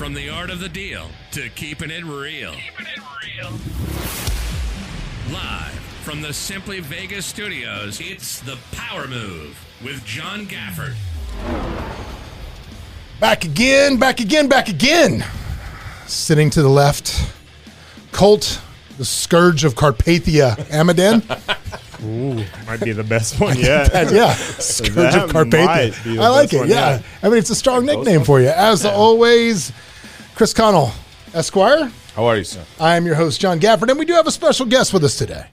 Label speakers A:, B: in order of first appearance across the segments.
A: From the art of the deal to keeping it real.
B: Keeping it real.
A: Live from the Simply Vegas studios, it's The Power Move with John Gafford.
C: Back again, back again, back again. Sitting to the left, Colt, the scourge of Carpathia, Amidan.
D: Ooh, might be the best one yet.
C: yeah, scourge
D: That
C: of Carpathia. I like it.
D: one
C: Yeah,
D: yet.
C: I mean it's a strong nickname for you. As always, Chris Connell, Esquire.
E: How are you, sir?
C: I am your host, John Gafford, and we do have a special guest with us today.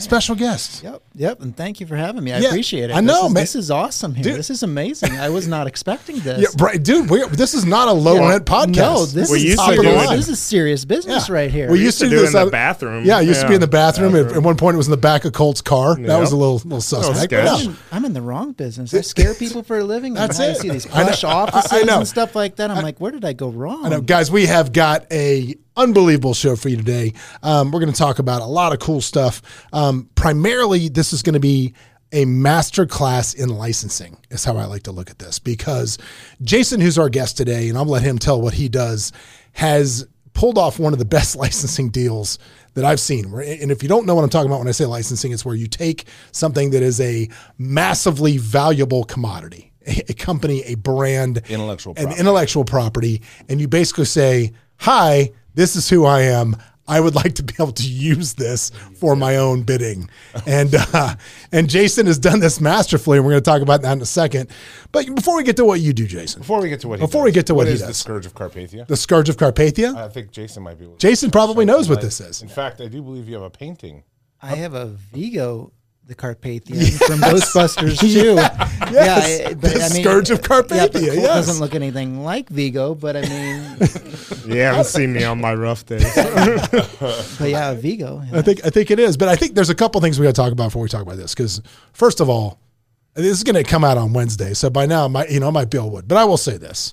C: Special guest.
F: Yep, yep, and thank you for having me. I
C: Yeah,
F: appreciate it.
C: I know,
F: this is,
C: man.
F: This is awesome here.
C: Dude.
F: This is amazing. I was not expecting this.
C: Yeah, right, dude. We, this is not a low rent podcast.
F: No, this
D: We
F: is
D: used to
F: top of
D: do
F: the. This is serious business
C: Yeah.
F: right here.
C: We
D: We
C: used to
D: do
C: do this
D: in the bathroom.
C: Yeah, it used to be in the
D: Yeah.
C: bathroom. At, at one point, it was in the back of Colt's car. That was a little little suspect.
F: I'm,
C: no.
F: in, I'm in the wrong business. I scare people for a living.
C: That's
F: and I see these plush
C: I- I
F: offices and stuff like that. I'm like, where did I go wrong?
C: I know, guys, we have got a unbelievable show for you today. Um, we're going to talk about a lot of cool stuff. Um, primarily, this is going to be a master class in licensing, is how I like to look at this, because Jason, who's our guest today, and I'll let him tell what he does, has pulled off one of the best licensing deals that I've seen. And if you don't know what I'm talking about when I say licensing, it's where you take something that is a massively valuable commodity, a, company, a brand,
E: Intellectual
C: an intellectual property, and you basically say, "Hi, this is who I am. I would like to be able to use this for my own bidding." And uh, and Jason has done this masterfully, and we're going to talk about that in a second. But before we get to what you do, Jason,
E: Before we get to what he
C: Before
E: does,
C: we get to what he
E: is
C: does.
E: the scourge of Carpathia?
C: the scourge of Carpathia.
E: I think Jason might be.
C: Jason probably knows what this is.
E: In fact, I do believe you have a painting.
F: I have a Vigo, the Carpathian from Ghostbusters too.
C: Yes.
F: I- but
C: The
F: I mean,
C: Scourge of Carpathia,
F: Colt
C: yes.
F: doesn't look anything like Vigo, but I mean,
D: You haven't seen me on my rough days.
F: but yeah, Vigo.
C: I think I think it is, but I think there's a couple things we got to talk about before we talk about this. Because first of all, this is going to come out on Wednesday, so by now, my you know, my bill would. But I will say this: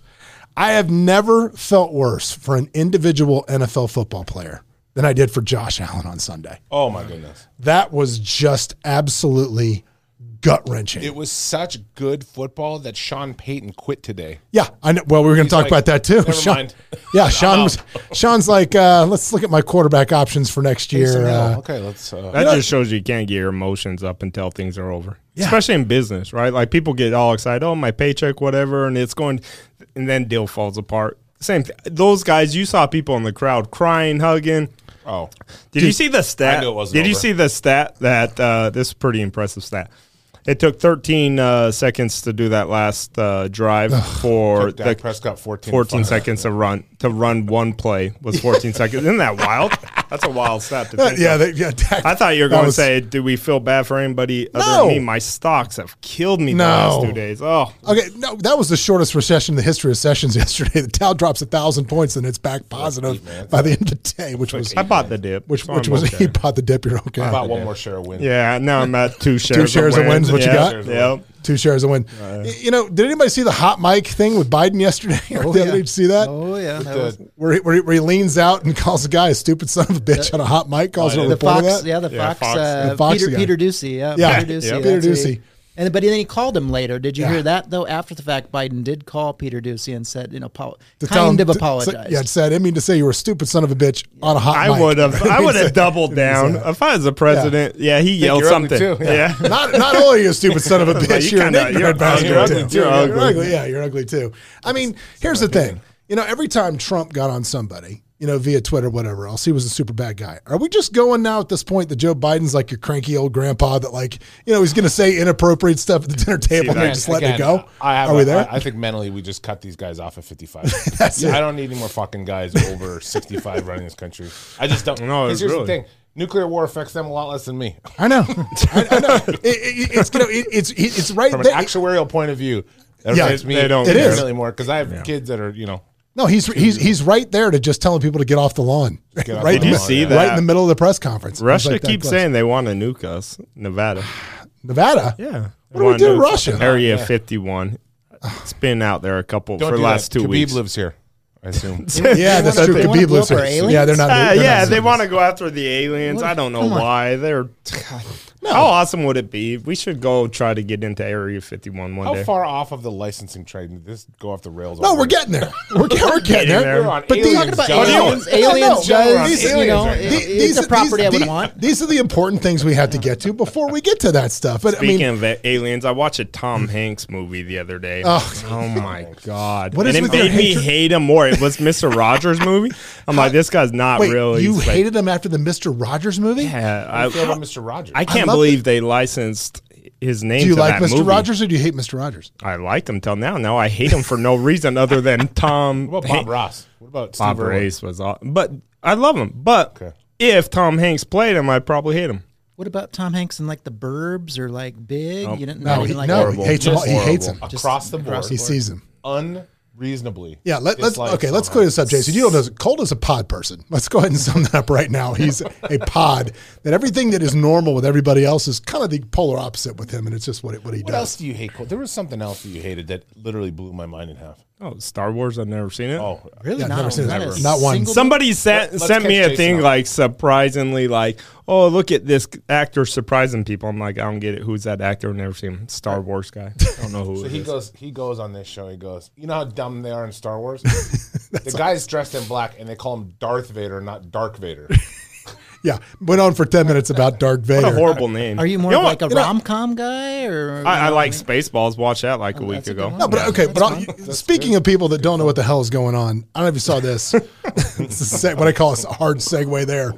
C: I have never felt worse for an individual NFL football player than I did for Josh Allen on Sunday.
E: Oh my goodness!
C: That was just absolutely gut wrenching.
E: It was such good football that Sean Payton quit today.
C: Yeah, I know. Well, we were going to talk
E: like,
C: about that too.
E: "Never
C: Sean,
E: mind.
C: Yeah, Sean was. Sean's like, uh, let's look at my quarterback options for next year. Uh,
E: okay, let's. Uh,
D: That just shows you can't get your emotions up until things are over.
C: Yeah.
D: Especially in business, right? Like people get all excited, oh, my paycheck, whatever, and it's going, and then deal falls apart. Same thing. Those guys, you saw people in the crowd crying, hugging.
E: Oh,
D: Did you see the stat?
E: I knew it wasn't
D: Did you
E: over.
D: see the stat that uh, this is pretty impressive stat? It took 13 uh, seconds to do that last uh, drive for
E: took Dak
D: the
E: Prescott 14.
D: 14 seconds to run to run one play was 14 seconds. Isn't that wild? That's a wild stat to uh, think.
C: yeah,
D: of.
C: they, yeah. Dak-
D: I thought you were
C: that
D: going to say, "Do we feel bad for anybody other
C: No.
D: than me?" My stocks have killed me the
C: No.
D: last two days. Oh,
C: Okay, no, that was the shortest recession in the history of sessions yesterday. The Dow drops a thousand points and it's back positive by the end of the day, which was
D: I bought the dip,
C: which
D: so
C: which
D: I'm
C: was
D: okay.
C: he bought the dip. You're okay.
E: I bought one more share of wins.
D: Yeah, now I'm at two shares.
C: two shares of wins, what you got?
E: Shares of
D: Yep.
C: Two shares of Wynn. Y- you know, did anybody see the hot mic thing with Biden yesterday? Or the other
F: yeah.
C: Did you see that?
F: Oh yeah, that
E: The-
F: was,
C: Where, he, where, he, where he leans out and calls the guy a stupid son of a bitch on a hot mic, calls
E: Oh,
C: it a
E: yeah.
F: the
C: reporter
F: Fox,
C: that.
F: yeah, the
D: Yeah,
F: Fox,
D: Fox.
F: uh,
C: Fox
F: Peter,
C: guy.
F: Peter Doocy, yeah,
C: Yeah.
F: Peter Doocy,
D: Yep.
C: Peter
F: that's
C: Doocy.
F: He- And but then he called him later. Did you
C: Yeah.
F: hear that though? After the fact, Biden did call Peter Doocy and said, you know, apo-
C: To tell
F: kind
C: him-
F: of
C: to-
F: apologized.
C: yeah, said, I didn't mean to say you were a stupid son of a bitch on a hot
D: I
C: mic.
D: would have. I would have doubled down
C: say
D: if I was the president. Yeah, he yelled
E: you're ugly
D: something.
E: too.
D: Yeah.
C: not not only you a stupid son of a bitch,
D: you
C: you're an
D: kinda-
C: ignorant
D: you're-
C: bastard
E: you're ugly too.
C: You're,
E: You're
C: you're
E: ugly.
C: ugly. Yeah, you're ugly too. I mean, here's the thing. You know, every time Trump got on somebody, you know, via Twitter, whatever else, he was a super bad guy. Are we just going now at this point that Joe Biden's like your cranky old grandpa that like, you know, he's going to say inappropriate stuff at the dinner table and
D: that?
C: then just let it go?
E: I have
C: Are we
E: a-
C: there?
E: I, I think mentally we just cut these guys off at 55.
C: That's it.
E: I don't need any more fucking guys over 65 running this country. I just don't.
D: No,
E: 'cause
D: it's
E: here's
D: really-
E: the thing. Nuclear war affects them a lot less than me.
C: I know. I, I know. It, it, it's, you know, it, it's, it's right
E: From an
C: there.
E: actuarial point of view, that
C: Yeah,
E: affects me
D: they don't
C: It is.
E: infinitely more because I have kids that are, you know,
C: No, he's he's he's right there to just telling people to get off the lawn.
E: Get off
C: right,
E: the
C: in
E: lawn,
C: the-
E: yeah.
D: see
C: right
D: that?
C: in the middle of the press conference.
D: Russia
C: like
D: keeps saying they want to nuke us, Nevada.
C: Nevada.
D: Yeah.
C: What do we do Russia?
D: Area 51. It's been out there a couple
E: don't
D: for the last
E: that.
D: two
E: Khabib
D: weeks.
E: lives here. I assume.
C: Yeah, that's true.
F: they wanna
C: Khabib lives here. Yeah, they're not.
D: Uh,
C: they're
D: yeah,
C: not
D: they want to go after the aliens. I don't know
F: Come on.
D: why. They're
C: Man,
D: How awesome would it be? We should go try to get into Area 51 one
E: How
D: day.
E: far off of the licensing trade did this go off the rails?
C: No, we're getting there. We're, get- we're getting
D: there.
C: there.
E: We're on
C: But these,
E: aliens,
F: Talking about
E: John.
F: aliens,
C: No, no,
F: aliens
C: no.
F: does,
E: These-
F: you know,
E: right
F: it-
E: now.
F: it's a property I would
C: these,
F: want.
C: These are the important things we have to get to before we get to that stuff. But
D: Speaking
C: I mean,
D: of aliens, I watched a Tom Hanks movie the other day.
C: Oh.
D: oh my god!
C: What is
D: and it
C: with
D: made me
C: hatred?
D: hate him more. It was Mister Rogers movie. I'm like, this guy's not
C: wait,
D: real.
C: you hated him after the Mister Rogers movie?
D: Yeah,
E: I feel
D: I,
E: about Mr. Rogers.
D: I can't
C: love
D: believe they licensed his name.
C: Do you
D: to
C: like
D: that
C: Mister
D: movie.
C: Rogers or do you hate Mister Rogers?
D: I liked him till now. Now I hate him for no reason other than Tom.
E: what about Bob Ross? What about Steve
D: Bob
E: Irwin?
D: Race was, aw- but I love him. But
E: Okay.
D: if Tom Hanks played him, I'd probably hate him.
F: What about Tom Hanks in like the Burbs or like Big? you didn't
C: No,
F: not
C: he,
F: even like
C: no, he hates him. He hates him.
E: horrible.
F: Just
E: across the board.
C: He sees him.
E: Unreasonably.
C: Yeah, let, let's
E: dislikes
C: okay. Let's clear this up, Jason. You know, does Colt is a pod person. Let's go ahead and sum that up right now. He's a pod that everything that is normal with everybody else is kind of the polar opposite with him, and it's just what it, what he
E: What
C: does.
E: What else do you hate? Colt? There was something else that you hated that literally blew my mind in half.
D: Oh, Star Wars! I've never seen it.
E: Oh,
F: really?
C: Yeah, I've
F: not,
C: never seen it.
F: not,
C: Never. Not one.
D: Somebody sent
E: Let's
D: sent me a
E: Jason
D: thing
E: up.
D: like surprisingly like, oh look at this actor surprising people. I'm like, I don't get it. Who's that actor? I've never seen him. Star Wars guy. I don't know who
E: So
D: it
E: he
D: is.
E: goes. He goes on this show. He goes. You know how dumb they are in Star Wars. the guy's dressed in black, and they call him Darth Vader, not Dark Vader.
C: Yeah, went on for ten minutes about Dark Vader.
D: What a horrible name.
F: Are you more
D: know
F: like
D: what?
F: a rom com guy or?
D: I, I like Spaceballs. Watch that like a oh, week
F: that's a
D: ago.
C: No, but okay, but I'll, speaking of people that don't know what the hell is going on, I don't know if you saw this. it's a seg- what I call a hard segue there.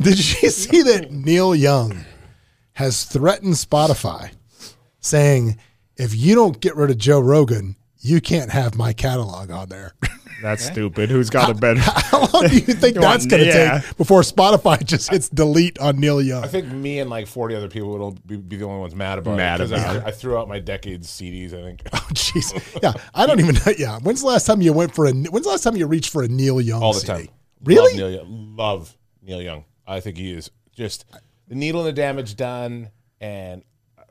C: Did you see that Neil Young has threatened Spotify, saying, "If you don't get rid of Joe Rogan, you can't have my catalog on there."
D: That's stupid. Who's got a better?
C: How long do you think
D: You
C: that's going to
D: yeah.
C: take before Spotify just hits delete on Neil Young?
E: I think me and like forty other people would be, be the only ones mad about
D: Mad
E: it. 'cause
D: about
E: I,
D: it.
E: I threw out my decades CDs. I think
C: Oh, jeez. Yeah, I don't even know. Yeah, when's the last time you went for a? When's the last time you reached for a Neil Young?
E: all the
C: CD?
E: time.
C: Really?
E: Love Neil, Love Neil Young. I think he is just the needle and the damage done. And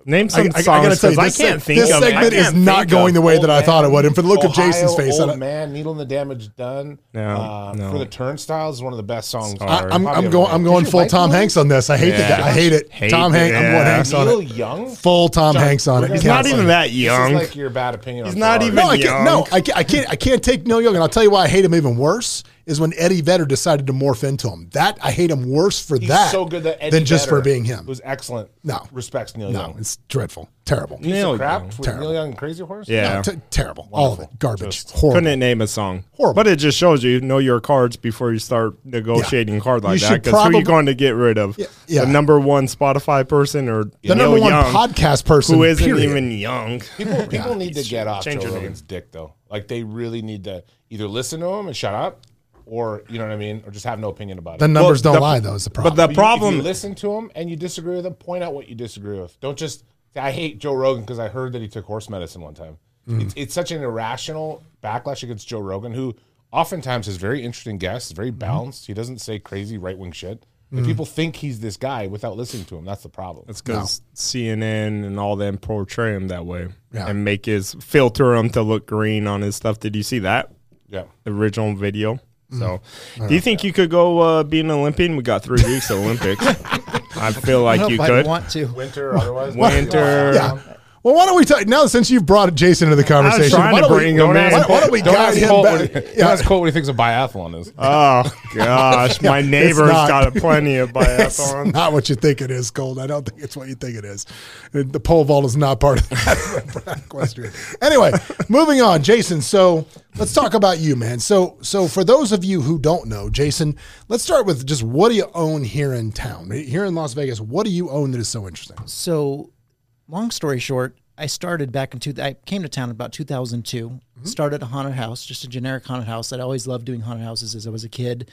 D: Name
C: I,
D: some
C: I, I
D: songs
C: gotta tell you,
D: 'cause I can't
C: seg-
D: think
C: this
D: of.
C: Segment is
D: can't think
C: going the way that I thought it would. And for the look of Jason's face,
E: old
C: don't-
E: man, needle and the damage done.
D: No,
E: uh,
D: no.
E: For the turnstiles is one of the best songs.
D: Sorry.
C: I, am I'm going. I'm going full
E: like
C: Tom Hanks on this. I hate
D: Yeah.
C: the. Guy. I hate it.
D: Hate
C: Tom
D: it,
C: Hanks. I'm going. Hanks on
E: Neil
C: it.
E: Young.
C: Full Tom
E: John,
C: Hanks on it.
D: He's
C: can't
D: even that young.
E: is like your bad opinion.
D: He's not even-
C: No, I can't.
D: young.
C: No, I can't, I can't. I can't take Neil Young, and I'll tell you why I hate him even worse is when Eddie Vedder decided to morph into him. That I hate him worse for
E: He's
C: that
E: so good that Eddie
C: than just for being him.
E: Was excellent.
C: No.
E: respects Neil Young.
C: No,
E: Young.
C: it's dreadful, terrible.
E: Piece
D: Neil
E: of crap
D: Young.
E: with
C: Terrible.
E: Neil Young and Crazy Horse.
D: Yeah.
C: No, t- terrible. All of it, garbage,
E: Just
C: horrible.
D: Couldn't name a song.
C: Horrible.
D: But it just shows you you know your cards before you start negotiating a card
C: You
D: like
C: should
D: that. Because who are
C: probably-
D: you going to get rid of?
C: yeah.
D: The number one Spotify person or
C: the
D: Neil
C: number one
D: Young,
C: podcast person
D: who isn't
C: period.
D: even young?
E: People, people need to get off Joe
D: Change your name.
E: Rogan's dick though. Like they really need to either listen to him and shut up, or you know what I mean, or just have no opinion about it.
C: The numbers
D: Well,
C: don't
D: the-
C: lie, though. Is the problem.
D: But the
E: But if
D: problem,
E: you listen to him and you disagree with him, point out what you disagree with. Don't just I hate Joe Rogan because I heard that he took horse medicine one time.
C: Mm.
E: It's, it's such an irrational backlash against Joe Rogan, who oftentimes is very interesting guests, very
C: Mm-hmm.
E: balanced. He doesn't say crazy right wing shit.
C: Mm.
E: And people think he's this guy without listening to him. That's the problem.
D: it's because CNN and all them portray him that way
C: Yeah.
D: and make his filter him to look green on his stuff. Did you see that
E: yeah.
D: original video?
C: Mm.
D: So, do you think you could go uh, be an Olympian? We got three weeks of Olympics. I feel
F: I
D: like
F: don't
D: you
F: know if
D: could.
F: I'd want to.
E: Winter otherwise.
D: Winter.
C: yeah. Well, why don't we talk now? Since you've brought Jason into the conversation,
D: trying
C: why don't we,
D: bring
C: why,
D: him in.
C: why, why don't we
E: Don't
C: guide
E: ask,
C: him
E: Colt
C: back?
E: what he, don't
C: Yeah.
E: ask Colt what he thinks a biathlon is.
D: Oh gosh, my neighbor's
C: not.
D: got a plenty of
C: It's
D: biathlon.
C: not what you think it is, Colt. I don't think it's what you think it is. The pole vault is not part of that equestrian. Anyway, moving on, Jason. So let's talk about you, man. So, so for those of you who don't know, Jason, let's start with just what do you own here in town, here in Las Vegas? What do you own that is so interesting?
F: So, long story short, I started back in two. I came to town about 2002. Started a haunted house, just a generic haunted house. I'd always loved doing haunted houses as I was a kid,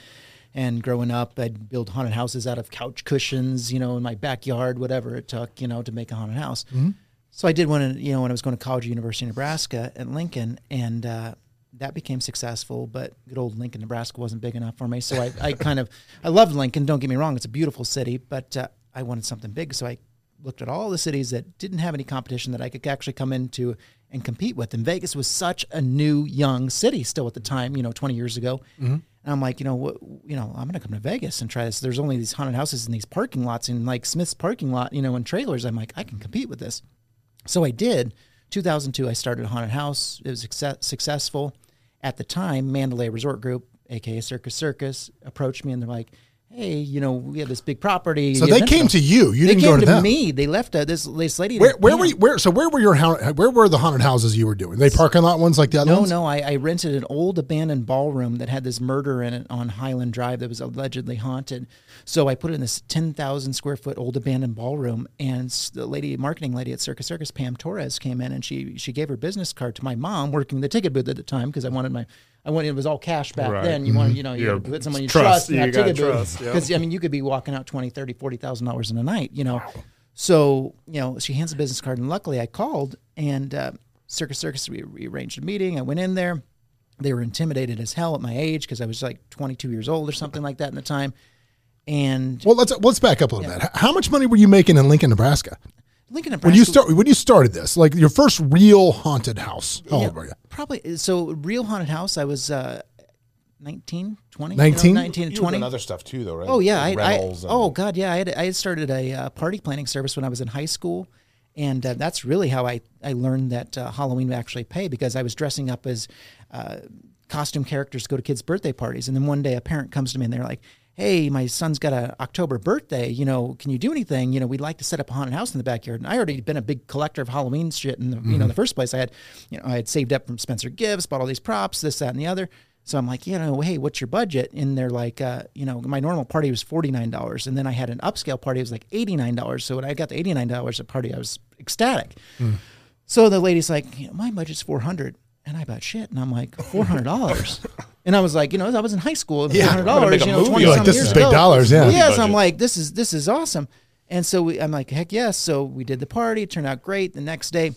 F: and growing up, I'd build haunted houses out of couch cushions, you know, in my backyard, whatever it took, you know, to make a haunted house. So I did one, in, you know, when I was going to college at University of Nebraska at Lincoln, and uh, that became successful. But good old Lincoln, Nebraska wasn't big enough for me. So I, I kind of, I loved Lincoln. Don't get me wrong; it's a beautiful city, but uh, I wanted something big. So I looked at all the cities that didn't have any competition that I could actually come into and compete with. And Vegas was such a new, young city still at the time, you know, 20 years ago. Mm-hmm. And I'm like, you know, what, you know, I'm gonna come to Vegas and try this. There's only these haunted houses in these parking lots in like Smith's parking lot, you know, and trailers. I'm like, I can compete with this. So I did. 2002, I started a haunted house. It was success- successful. At the time, Mandalay Resort Group, aka Circus Circus, approached me and they're like, "Hey, you know, we have this big property."
C: So they came to you. You
F: they
C: didn't
F: came
C: go to, them.
F: me. They left uh, this this lady.
C: Where, where were you, where? So where were your where were the haunted houses you were doing? They parking lot ones like the other
F: No,
C: ones?
F: no. I, I rented an old abandoned ballroom that had this murder in it on Highland Drive that was allegedly haunted. So I put it in this ten thousand square foot old abandoned ballroom, and the lady, marketing lady at Circus Circus, Pam Torres, came in and she she gave her business card to my mom, working the ticket booth at the time because I wanted my. I wanted it was all cash back
D: Right.
F: then. You wanted, you know, you
D: Yeah.
F: put someone you
D: Trust.
F: trust, in
D: You
F: that
D: gotta
F: ticket booth.
D: trust, yeah.
F: Because I mean, you could be walking out twenty, thirty, forty thousand dollars in a night. You know, so you know, she hands the business card, and luckily I called and uh, Circus Circus. We, we arranged a meeting. I went in there. They were intimidated as hell at my age because I was like 22 years old or something like that in the time. And
C: Well, let's let's back up a little bit. How much money were you making in Lincoln, Nebraska?
F: Lincoln,
C: When you start when you started this, like your first real haunted house. How
F: yeah,
C: old were you?
F: Probably. So, real haunted house. I was uh, 19, 20.
C: 19?
F: 19
E: You
F: 20.
E: doing other stuff too, though, right?
F: Oh yeah, I,
E: Like
F: I
E: rentals and-
F: oh god, yeah. I had I had started a uh, party planning service when I was in high school, and uh, that's really how I I learned that uh, Halloween would actually pay because I was dressing up as uh, costume characters to go to kids' birthday parties, and then one day a parent comes to me and they're like. Hey, my son's got an October birthday. You know, can you do anything? You know, we'd like to set up a haunted house in the backyard. And I already been a big collector of Halloween shit. In the, you know, in the first place, I had, you know, I had saved up from Spencer Gifts, bought all these props, this, that, and the other. So I'm like, you know, hey, what's your budget? And they're like, uh, you know, my normal party was forty nine dollars, and then I had an upscale party. It was like eighty nine dollars. So when I got the eighty nine dollars a party, I was ecstatic. So the lady's like, you know, my budget's four hundred, and I bought shit, and I'm like, four hundred dollars. And I was like, you know, I was in high school, four hundred
E: I'm gonna
F: dollars,
E: make
F: you know, twenty
C: like,
F: some
C: this
F: years
C: is big
F: ago.
C: dollars, yeah.
F: Yes, I'm like, this is this is awesome. And so we, I'm like, heck yes. So we did the party. It turned out great. The next day,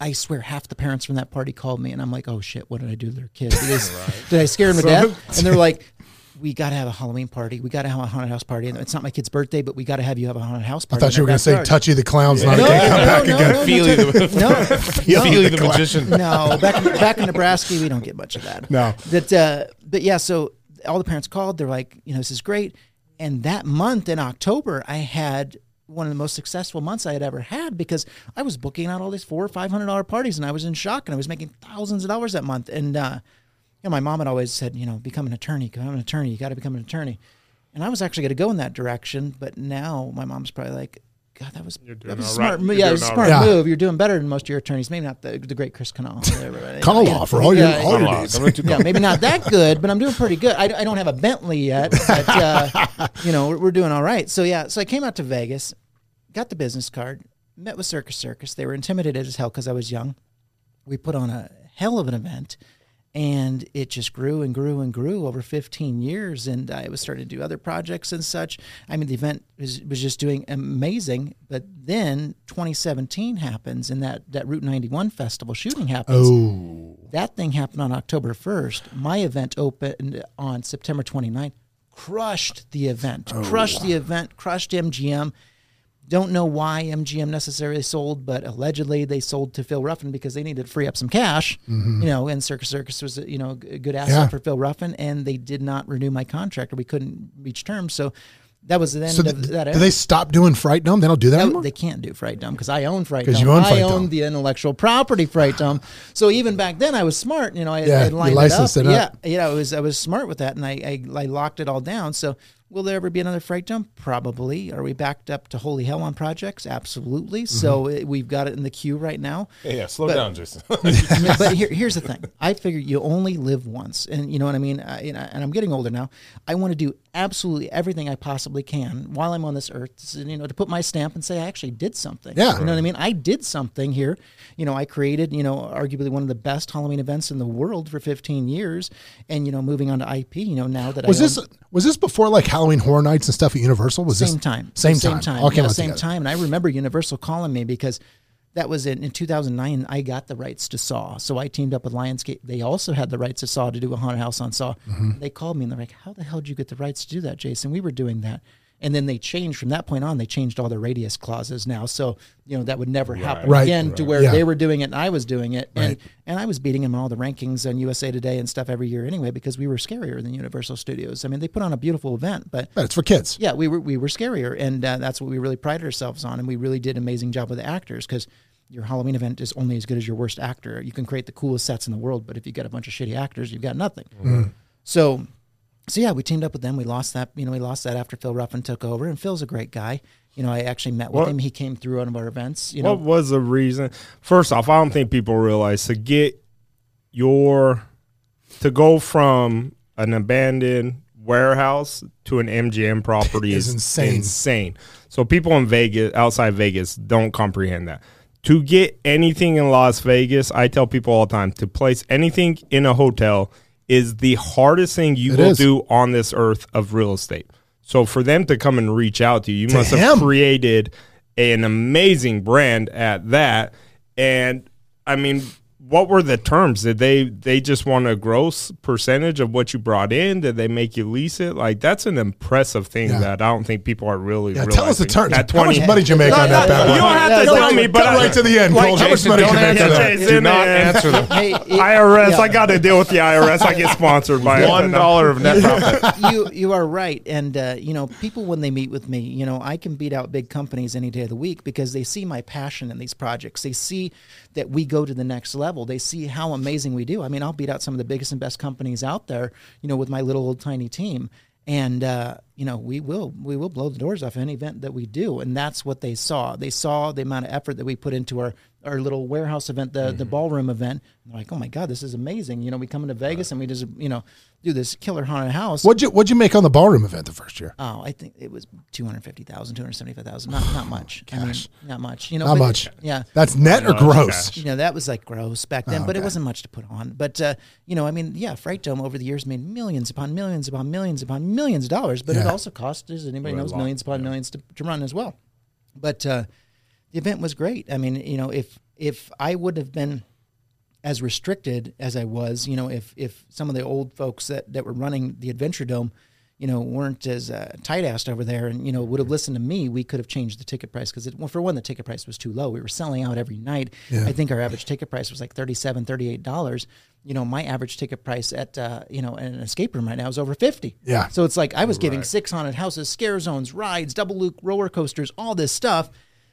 F: I swear half the parents from that party called me, and I'm like, oh shit, what did I do to their kids? Did, I, did I scare them to death? And they're like, we got to have a Halloween party. We got to have a haunted house party. And it's not my kid's birthday, but we got to have you have a haunted house party.
C: I thought you were going to say. Touchy the Clown's not
F: No,
C: going to come
F: no,
C: back
F: no,
C: again.
F: no,
E: Feely the,
F: No,
E: Feely the magician.
F: no, back back in Nebraska, we don't get much of that.
C: No.
F: But uh, but yeah, so all the parents called. They're like, you know, this is great. And that month in October, I had one of the most successful months I had ever had because I was booking out all these four or five hundred dollar parties, and I was in shock, and I was making thousands of dollars that month. And uh, you know, my mom had always said, you know, become an attorney, become an attorney. You got to become an attorney. And I was actually going to go in that direction, but now my mom's probably like, God, that was that was a smart
D: right.
F: move.
D: You're
F: Yeah, was a
D: doing
F: smart
C: all right.
F: move. You're doing better than most of your attorneys. Maybe not the, the great Chris Connell.
C: Connell Law for all your
F: Yeah,
C: all your
E: Law.
C: needs.
E: I'm gonna do-
F: yeah, maybe not that good, but I'm doing pretty good. I, I don't have a Bentley yet, but uh, you know we're, we're doing all right. So yeah, so I came out to Vegas, got the business card, met with Circus Circus. They were intimidated as hell because I was young. We put on a hell of an event, and it just grew and grew and grew over 15 years. And I was starting to do other projects and such. I mean, the event was, was just doing amazing. But then 2017 happens, and that that Route 91 festival shooting happens.
C: Oh,
F: That thing happened on October 1st. My event opened on September 29th. Crushed the event. oh. Crushed the event. Crushed MGM. Don't know why MGM necessarily sold, but allegedly they sold to Phil Ruffin because they needed to free up some cash. Mm-hmm. You know, and Circus Circus was you know a good asset
C: Yeah.
F: for Phil Ruffin, and they did not renew my contract, or we couldn't reach terms. So that was the end
C: so
F: of
C: th-
F: that.
C: do they stop doing Fright Dome? They don't do that
F: No,
C: anymore.
F: they can't do Fright Dome because I own Fright Dome.
C: you own
F: I own the intellectual property Fright Dome. So even back then, I was smart. You know, I,
C: Yeah,
F: I
C: you
F: lined
C: licensed
F: it
C: it
F: up.
C: up.
F: Yeah, yeah, I was I was smart with that, and I, I I locked it all down. So will there ever be another Fright Dome? Probably. Are we backed up to holy hell on projects? Absolutely. So
C: Mm-hmm.
F: it, we've got it in the queue right now.
E: Yeah, yeah, slow
F: But-
E: down, Jason.
F: But here, here's the thing. I figure you only live once, and you know what I mean. I, and I'm getting older now. I want to do absolutely everything I possibly can while I'm on this earth. You know, to put my stamp and say I actually did something.
C: Yeah.
F: you know what I mean. I did something here. You know, I created you know arguably one of the best Halloween events in the world for 15 years, and you know, moving on to IP. You know, now that
C: was
F: I
C: this
F: own-
C: was this before like Halloween Horror Nights and stuff at Universal? Was
F: same
C: this
F: time,
C: Same
F: same
C: time.
F: time,
C: All
F: yeah, same
C: together.
F: time. And I remember Universal calling me because that was in, in 2009. I got the rights to Saw, so I teamed up with Lionsgate. They also had the rights to Saw to do a haunted house on Saw.
C: Mm-hmm.
F: They called me and they're like, "How the hell did you get the rights to do that, Jason? We were doing that." And then they changed from that point on. They changed all their radius clauses now, so you know that would never happen
C: Right.
F: again. To where
C: Yeah.
F: they were doing it and I was doing it, and
C: Right.
F: and I was beating them in all the rankings on USA Today and stuff every year anyway because we were scarier than Universal Studios. I mean, they put on a beautiful event, but
C: But it's for kids.
F: yeah, we were we were scarier, and uh, that's what we really prided ourselves on, and we really did an amazing job with the actors because your Halloween event is only as good as your worst actor. You can create the coolest sets in the world, but if you got a bunch of shitty actors, you've got nothing. So, so yeah, we teamed up with them. We lost that, you know, we lost that after Phil Ruffin took over, and Phil's a great guy. You know, I actually met with
D: What-
F: him. He came through one of our events. You know,
D: What was the reason? First off, I don't think people realize to get your to go from an abandoned warehouse to an MGM property
C: Is
D: is,
C: insane.
D: insane. So people in Vegas, outside Vegas, don't comprehend that. To get anything in Las Vegas, I tell people all the time to place anything in a hotel is the hardest thing you
C: It
D: will
C: is.
D: do on this earth of real estate. So for them to come and reach out to you, you
C: To
D: must
C: him.
D: have created an amazing brand at that. And I mean, what were the terms? Did they they just want a gross percentage of what you brought in? Did they make you lease it? Like that's an impressive thing
C: Yeah.
D: that I don't think people are really.
C: Yeah, tell us the
D: realizing.
C: terms.
D: At
C: How much money did you make on that bad boy?
D: You don't have to tell me, but
C: Cut
D: I,
C: right to the end,
D: like
C: Colt. How much money did you make on that?
D: Jason.
E: Do not
D: man.
E: answer them.
F: Hey, it-
D: IRS,
F: yeah.
D: I got to deal with the IRS. I get sponsored by it.
E: One dollar of net profit.
F: you you are right, and uh, you know people when they meet with me, you know I can beat out big companies any day of the week because they see my passion in these projects. They see that we go to the next level. They see how amazing we do. I mean, I'll beat out some of the biggest and best companies out there, you know, with my little old tiny team. And uh, you know we will we will blow the doors off any event that we do, and that's what they saw. They saw the amount of effort that we put into our our little warehouse event, the the ballroom event. They're like, oh my god, this is amazing! You know, we come into Vegas and we just you know do this killer haunted house.
C: What'd you What'd you make on the ballroom event the first year?
F: Oh, I think it was 250,000, 275,000. Not not much. I mean, not much. You know,
C: Not
F: but-
C: much.
F: Yeah.
C: That's net or gross?
D: cash.
F: You know, that was like gross back then, but it wasn't much to put on. But, uh, you know, I mean, yeah, Fright Dome over the years made millions upon millions upon millions upon millions of dollars, but it
C: Yeah.
F: Also cost, as anybody knows, millions upon millions to, to run as well. But uh, the event was great. I mean, you know, if if I would have been as restricted as I was, you know, if if some of the old folks that, that were running the Adventure Dome, you know, weren't as uh, tight assed over there, and you know, would have listened to me, we could have changed the ticket price because well, for one, the ticket price was too low. We were selling out every night. I think our average ticket price was like 37 dollars. You know, my average ticket price at uh, you know an escape room right now is over fifty.
C: Yeah.
F: So it's like I was giving six haunted houses, scare zones, rides, double loop roller coasters, all this stuff.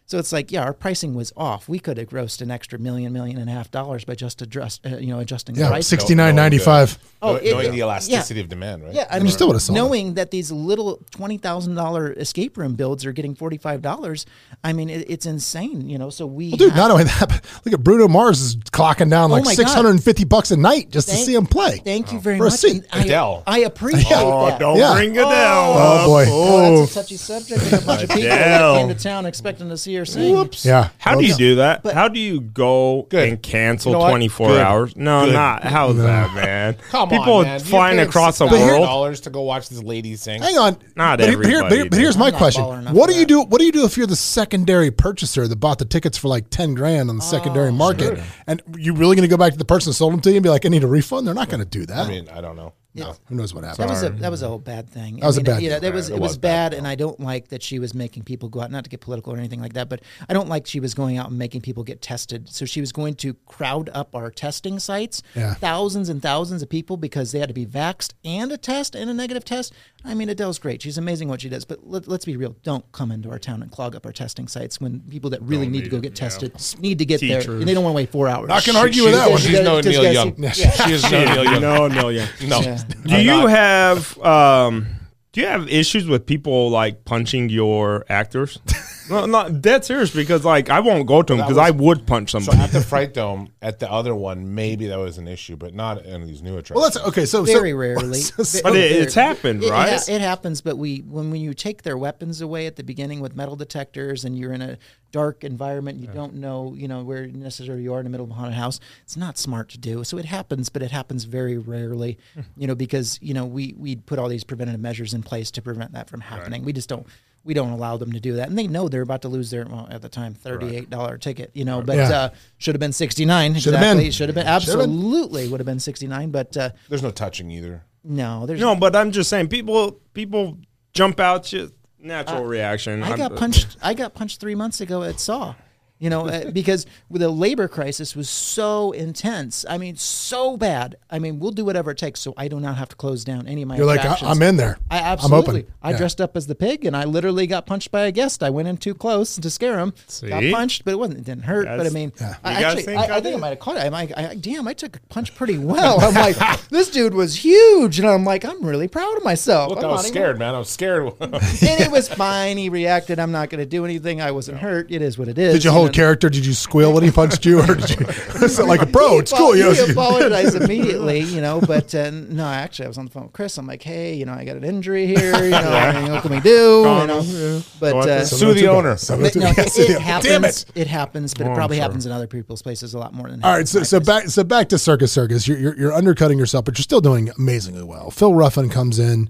F: So it's like, yeah, our pricing was off. We could have grossed an extra million, million and a half dollars by just adjust, uh, you know, adjusting the
C: Yeah,
F: price.
C: sixty nine ninety five.
F: Oh,
E: Knowing-
F: it-
E: knowing the
F: yeah.
E: elasticity of demand, right?
F: Yeah, I
C: You
F: mean,
C: still would've it.
F: knowing that these little twenty thousand dollar escape room builds are getting forty five dollars, I mean, it, it's insane. You know, so we,
C: Well, dude,
F: have-
C: not only that, but look at Bruno Mars is clocking down like
F: Oh my
C: six hundred and fifty bucks a night just to see him play.
F: Thank you very much
C: For a
F: much.
C: seat.
F: and I,
E: Adele.
F: I appreciate
D: Oh,
F: that.
D: don't
C: Yeah.
D: bring Adele.
C: Oh,
D: up.
C: boy.
F: Oh, that's a touchy subject. There's a bunch of people
D: Adele.
F: came to town expecting to see her sing. Whoops.
C: Yeah.
D: How do you do that?
F: But-
D: How do you go
E: Good.
D: and cancel
E: You know what?
D: 24
E: Good.
D: hours? No,
E: Good.
D: not. How's that, man?
E: Come
D: People
E: on, man.
D: flying
E: You're paying
D: across the
E: $6,000
D: world.
E: dollars to go watch this lady sing.
C: Hang on.
D: Not
C: but, here- but, here- but, here-
D: everybody,
C: but here's
F: dude.
C: my
F: I'm not
C: question:
F: baller enough
C: What
F: for
C: do you
F: that.
C: do? What do you do if you're the secondary purchaser that bought the tickets for like ten grand on the
F: Oh,
C: secondary market, and you really going to go back to the person who sold them to you and be like, "I need a refund"? They're not going to do that.
E: I mean, I don't know. No.
C: Who knows what happened?
F: That
C: happened?
F: was a that was a whole bad thing.
C: That was a bad
F: Yeah,
C: thing.
F: that was
E: It
F: it was
E: was bad,
F: bad, and I don't like that she was making people go out. Not to get political or anything like that, but I don't like she was going out and making people get tested. So she was going to crowd up our testing sites,
C: Yeah.
F: thousands and thousands of people because they had to be vaxxed and a test and a negative test. I mean, Adele's great; she's amazing what she does. But let, let's be real: don't come into our town and clog up our testing sites when people that really need to go get tested need to get there. And they don't want to wait four hours.
C: Not gonna argue with that one.
E: She's no Neil
F: gotta
E: Young.
F: see- yeah.
E: She is no Neil Young.
D: No, no, yeah.
E: No.
F: Yeah.
D: Do you have um do you have issues with people like punching your actors? no, not dead serious because like I won't go to them because I would punch
E: So
D: somebody.
E: at the Fright Dome, at the other one, maybe that was an issue, but not in these new attractions.
C: well, let's okay. So
F: very
C: so,
F: rarely.
C: so- so-
D: But it- it's happened,
F: it- it
D: right?
F: ha- It, happens, but we when when you take their weapons away at the beginning with metal detectors, and you're in a dark environment, you don't know, you know, where necessarily you are in the middle of a haunted house. It's not smart to do. So it happens, but it happens very rarely,
D: Hmm.
F: you know, because you know we we put all these preventative measures in place to prevent that from happening. We just don't. We don't allow them to do that, and they know they're about to lose their well at the time thirty eight dollar ticket, you know. But
C: Yeah.
F: uh, should have been sixty nine.
C: Should have
F: exactly.
C: been.
F: Should have been
C: Should have been.
F: absolutely would have been sixty nine. But uh,
E: There's no touching either.
F: no, there's
D: no, but I'm just saying people people jump out you natural reaction.
F: I
D: I'm-
F: got punched. I got punched three months ago at Saw. You know, uh, because the labor crisis was so intense. I mean, so bad. I mean, we'll do whatever it takes so I do not have to close down any of my.
C: You're like, I- I'm in there.
F: I
C: I'm
F: absolutely.
C: open.
F: I
C: Yeah.
F: dressed up as the pig, and I literally got punched by a guest. I went in too close to scare him. Got punched, but it wasn't. It didn't hurt. but I mean,
C: Yeah.
F: I actually,
D: think
F: I,
D: I
F: I think I might have caught it. I'm like, I, damn, I took a punch pretty well. I'm like, this dude was huge, and I'm like, I'm really proud of myself.
E: Look,
F: I'm
E: I was
F: not even-
E: scared, man. I was scared.
F: and it was fine. He reacted. I'm not going to do anything. I wasn't hurt. It is what it is.
C: Did you hold
F: know?
C: character? Did you squeal when he punched you, or did you? Is it like a bro? It's cool. You know,
F: He apologized immediately, you know. But uh, no, actually, I was on the phone with Chris. I'm like, hey, you know, I got an injury here. You know, I mean, what can we do? You know,
D: him.
F: but uh.
E: Sue the owner.
F: no, it, it happens.
C: Damn it!
F: It happens, but
D: Oh,
F: it probably
D: sure.
F: happens in other people's places a lot more than.
C: All right, so, so back so back to Circus Circus. You're, you're you're undercutting yourself, but you're still doing amazingly well. Phil Ruffin comes in,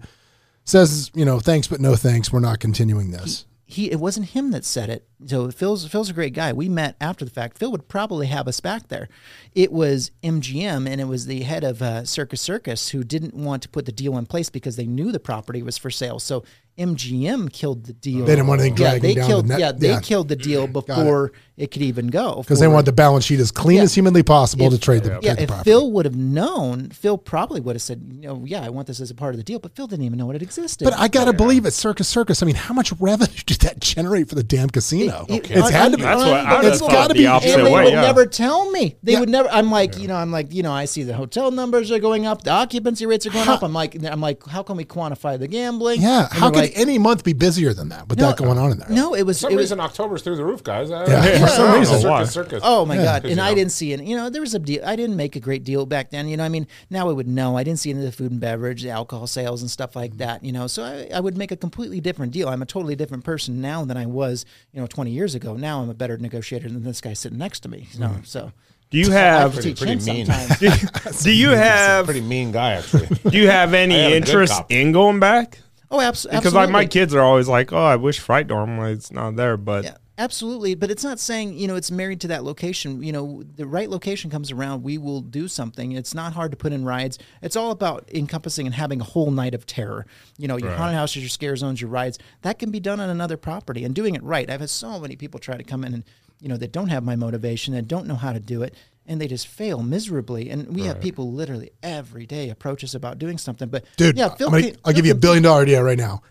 C: says, you know, thanks but no thanks. We're not continuing this.
F: he it wasn't him that said it. So Phil's Phil's a great guy. We met after the fact. Phil would probably have us back there. It was MGM and it was the head of uh, Circus Circus who didn't want to put the deal in place because they knew the property was for sale. So MGM killed the deal.
C: They didn't want anything
F: yeah,
C: dragging
F: they
C: down
F: killed,
C: the net-
F: Yeah, they
C: yeah.
F: killed the deal before it. could even go.
C: because they wanted the balance sheet as clean
F: Yeah.
C: as humanly possible
F: If-
C: to trade the,
F: yeah,
C: trade the
F: if
C: property.
F: Phil would have known, Phil probably would have said, you know, yeah, I want this as a part of the deal. But Phil didn't even know what it existed.
C: but I gotta believe it's Circus Circus. I mean, how much revenue did that generate for the damn casino?
F: It-
C: It's had to be.
D: That's what I would
C: It's
D: have
C: gotta be-
D: the opposite
F: and they
D: way.
F: would
D: yeah.
F: never tell me. They
C: Yeah.
F: would never. I'm like, you know, I'm like, you know, I see the hotel numbers are going up, the occupancy rates are going up. I'm like, I'm like, how can we quantify the gambling?
C: Yeah,
F: And
C: how
F: they're
C: could
F: like,
C: any month be busier than that with that going on in there?
F: No, it was.
E: For some
F: it was
E: reason, October's through the roof, guys. I-
C: Yeah, for some
E: I-
C: reason.
E: Circus,
D: Why?
E: circus.
F: Oh my god! And I didn't see it. You know, there was a deal. I didn't make a great deal back then. You know, I mean, now I would know. I didn't see any of the food and beverage, the alcohol sales, and stuff like mm-hmm. that. You know, so I, I would make a completely different deal. I'm a totally different person now than I was, you know, 20 years ago. Now I'm a better negotiator than this guy sitting next to me. You know, mm-hmm. so
D: Do you
F: have
D: have
E: pretty- pretty
F: him
E: mean.
F: sometimes.
D: do you have
E: Pretty mean guy, actually.
D: do you have any
E: I am a good
D: interest in going back?
F: oh, abs- absolutely.
D: Because like my kids are always like, "Oh, I wish Fright Dome was not there," but
F: Yeah, absolutely. But it's not saying, you know, it's married to that location. You know, the right location comes around, we will do something. It's not hard to put in rides. It's all about encompassing and having a whole night of terror. You know, your haunted houses, your scare zones, your rides. That can be done on another property and doing it right. I've had so many people try to come in and, you know, that don't have my motivation and don't know how to do it. And they just fail miserably. And we have people literally every day approach us about doing something. But
C: Dude,
F: yeah, Phil
C: gonna,
F: came-
C: I'll
F: Phil
C: give you a billion dollar idea right now.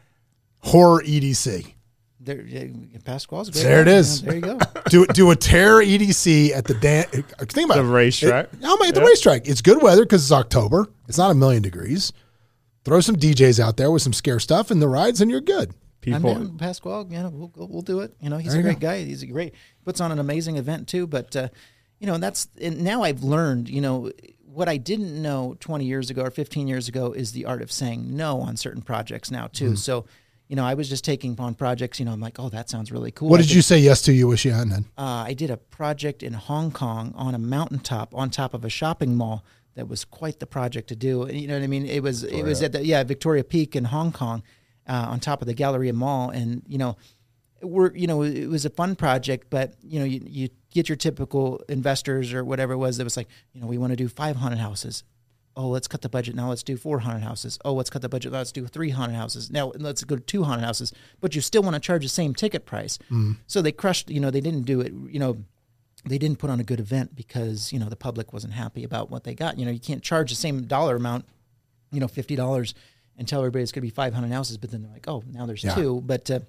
C: Horror EDC.
F: There, yeah, Pasquale's great
C: There it
F: guy.
C: is.
F: There you go.
C: do do a terror EDC at the dan- Think about
D: The
C: it.
D: racetrack.
C: It, oh my, the racetrack. It's good weather because it's October. It's not a million degrees. Throw some DJs out there with some scare stuff and the rides, and you're good.
F: I'm
D: people
F: down, Pasquale. You know, we'll, we'll, we'll do it. You know, he's
C: There
F: a
C: you
F: great guy. He's a great puts on an amazing event too. But uh, you know, and that's and now I've learned. You know, what I didn't know 20 years ago or 15 years ago is the art of saying no on certain projects now too.
C: Mm.
F: So. You know, I was just taking on projects. You know, I'm like, oh, that sounds really cool.
C: What
F: I
C: did
F: could-
C: you say yes to? You wish you hadn't.
F: uh, I did a project in Hong Kong on a mountaintop on top of a shopping mall. That was quite the project to do. You know what I mean? It was it was at the yeah Victoria Peak in Hong Kong, uh, on top of the Galleria Mall, and you know, we're you know it was a fun project, but you know you, you get your typical investors or whatever it was that was like you know we want to do 500 houses. Oh, let's cut the budget now. Let's do four haunted houses. Oh, let's cut the budget. Let's do three haunted houses. Now let's go to two haunted houses. But you still want to charge the same ticket price. So they crushed. You know, they didn't do it. You know, they didn't put on a good event because you know the public wasn't happy about what they got. You know, you can't charge the same dollar amount, you know, fifty dollars, and tell everybody it's going to be five hundred houses. But then they're like, oh, now there's
C: Yeah.
F: two. But uh,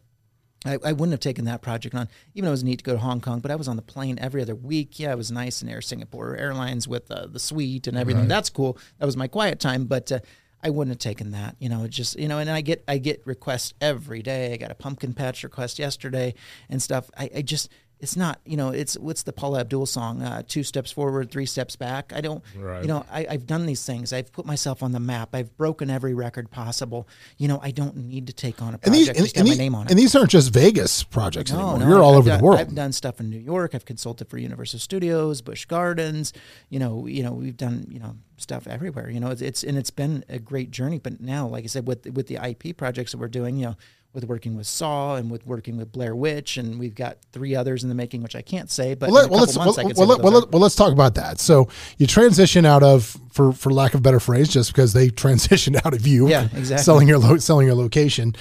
F: I, I wouldn't have taken that project on, even though it was neat to go to Hong Kong. But I was on the plane every other week. Yeah, it was nice in Air Singapore Airlines with uh, the suite and everything. That's cool. That was my quiet time. But uh, I wouldn't have taken that. You know, it just you know, and I get I get requests every day. I got a pumpkin patch request yesterday and stuff. I, I just it's not you know it's what's the Paula Abdul song uh, two steps forward three steps back I don't
E: Right.
F: you know I, I've done these things I've put myself on the map I've broken every record possible you know I don't need to take on a
C: And
F: project
C: these, and,
F: to have
C: and
F: my
C: these,
F: name on it
C: and these aren't just Vegas projects
F: no,
C: anymore.
F: no,
C: You're all
F: I've
C: over
F: done,
C: the world.
F: I've done stuff in New York. I've consulted for Universal Studios, Busch Gardens. You know, you know, we've done you know stuff everywhere. You know, it's, it's and it's been a great journey. But now, like I said, with with the IP projects that we're doing, you know, with working with Saw and with working with Blair Witch, and we've got three others in the making, which I can't say. But
C: well,
F: in
C: let,
F: a
C: well, let's well, well, let, well, well, let's talk about that. So you transition out of for for lack of a better phrase, just because they transitioned out of you,
F: Yeah, exactly.
C: selling your lo- selling your location,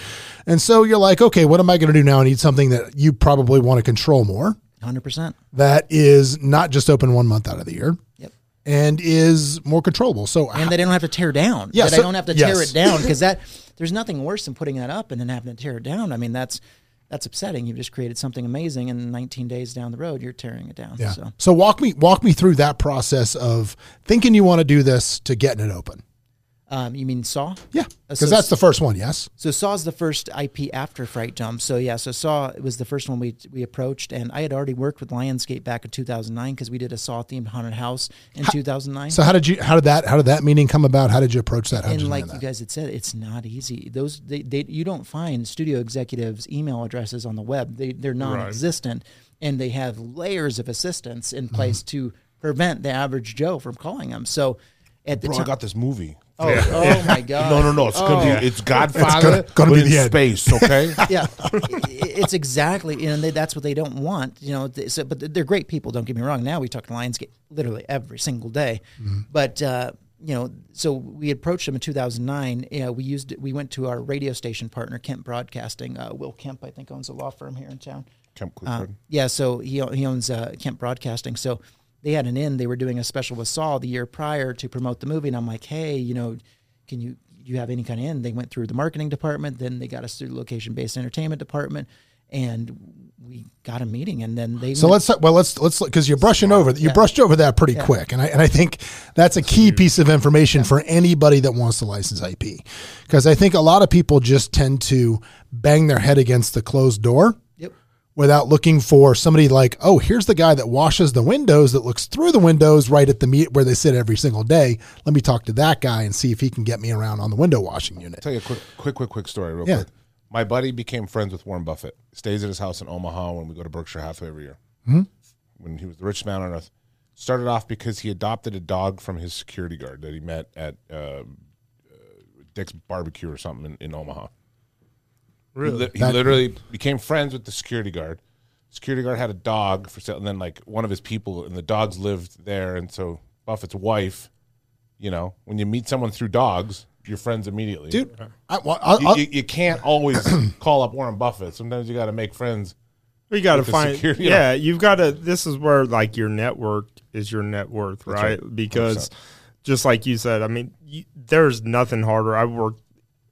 C: and so you're like, okay, what am I going to do now? I need something that you probably want to control more.
F: Hundred percent.
C: That is not just open one month out of the year,
F: Yep.
C: and is more controllable. So
F: And they don't have to tear down.
C: Yeah,
F: that
C: so-
F: I don't have to tear
C: yes.
F: it down because that there's nothing worse than putting that up and then having to tear it down. I mean, that's that's upsetting. You've just created something amazing, and 19 days down the road, you're tearing it down.
C: Yeah.
F: So
C: So walk me walk me through that process of thinking you want to do this to getting it open.
F: Um, you mean Saw?
C: Yeah,
F: Uh,
C: because
F: so-
C: that's the first one. Yes.
F: So Saw's the first IP after Fright Jump. So yeah, so Saw was the first one we we approached, and I had already worked with Lionsgate back in 2009 because we did a Saw themed haunted house in 2009.
C: So how did you how did that how did that meeting come about? How did you approach that? How did
F: and
C: you
F: like
C: land
F: you
C: that?
F: guys had said, it's not easy. Those they, they you don't find studio executives' email addresses on the web. They they're non-existent, and they have layers of assistants
C: Mm-hmm.
F: in place to prevent the average Joe from calling them. So at the
E: Bro, I got this movie.
F: Oh, oh my god,
E: No, no, no. It's gonna be it's Godfather,
C: gonna- gonna
E: but
C: be
E: in
C: the end.
E: space. Okay.
F: yeah, i- it's exactly, and they, that's what they don't want, you know. th- So, but they're great people. Don't get me wrong. Now we talk to Lionsgate literally every single day, but uh, you know, so we approached them in 2009. You know, we used we went to our radio station partner, Kemp Broadcasting. Uh, Will Kemp, I think, owns a law firm here in town.
E: Kemp
F: Uh,
E: Clifford.
F: yeah, so he he owns uh, Kemp Broadcasting. So they had an in. They were doing a special with Saw the year prior to promote the movie, and I'm like, hey, you know, can you you have any kind of in? They went through the marketing department, then they got us through the location based entertainment department, and we got a meeting, and then they
C: So
F: went-
C: let's well let's let's because you're brushing over you
F: Yeah.
C: brushed over that pretty quick, and I and I think that's a key piece of information for anybody that wants to license IP, because I think a lot of people just tend to bang their head against the closed door
F: Yep.
C: Without looking for somebody like, oh, here's the guy that washes the windows that looks through the windows right at the meet where they sit every single day. Let me talk to that guy and see if he can get me around on the window washing unit.
E: I'll tell you a quick, quick, quick, quick story, real
C: Yeah.
E: quick. My buddy became friends with Warren Buffett. Stays at his house in Omaha when we go to Berkshire Hathaway every year.
C: Mm-hmm.
E: When he was the richest man on earth. Started off because he adopted a dog from his security guard that he met at uh, uh, Dick's Barbecue or something in, in Omaha. Really? He, li- he
C: That-
E: literally became friends with the security guard. Security guard had a dog for sale, and then like one of his people, and the dogs lived there. And so Buffett's wife, you know, when you meet someone through dogs, you're friends immediately
C: Dude, I, well, I'll,
E: you,
C: I'll-
E: you, you can't always call up Warren Buffett. Sometimes you got to make friends.
D: You got to
E: the
D: find,
E: security,
D: yeah,
E: yeah.
D: you've got to. This is where like your network is your net worth, right?
E: right.
D: Because just like you said, I mean, you, there's nothing harder. I worked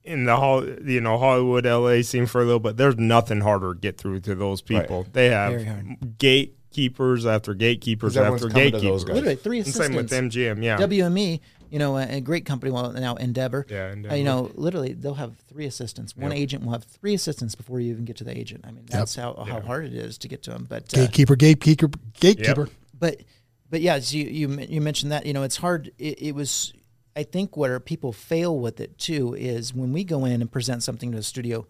D: in the Hol- you know Hollywood, LA scene for a little bit. There's nothing harder to get through to those people. They have gatekeepers after gatekeepers
E: 'Cause everyone's
D: after gatekeepers.
F: literally three
D: And same with. MGM, yeah.
F: WME, you know, a, a great company. Well, now Endeavor.
D: Yeah,
F: Uh, you know, literally, they'll have three assistants. One agent will have three assistants before you even get to the agent. I mean, that's how, how hard it is to get to them. But uh,
C: gatekeeper, gatekeeper, gatekeeper.
F: but but yeah, so you you you mentioned that you know it's hard. It, it was I think where people fail with it too is when we go in and present something to the studio,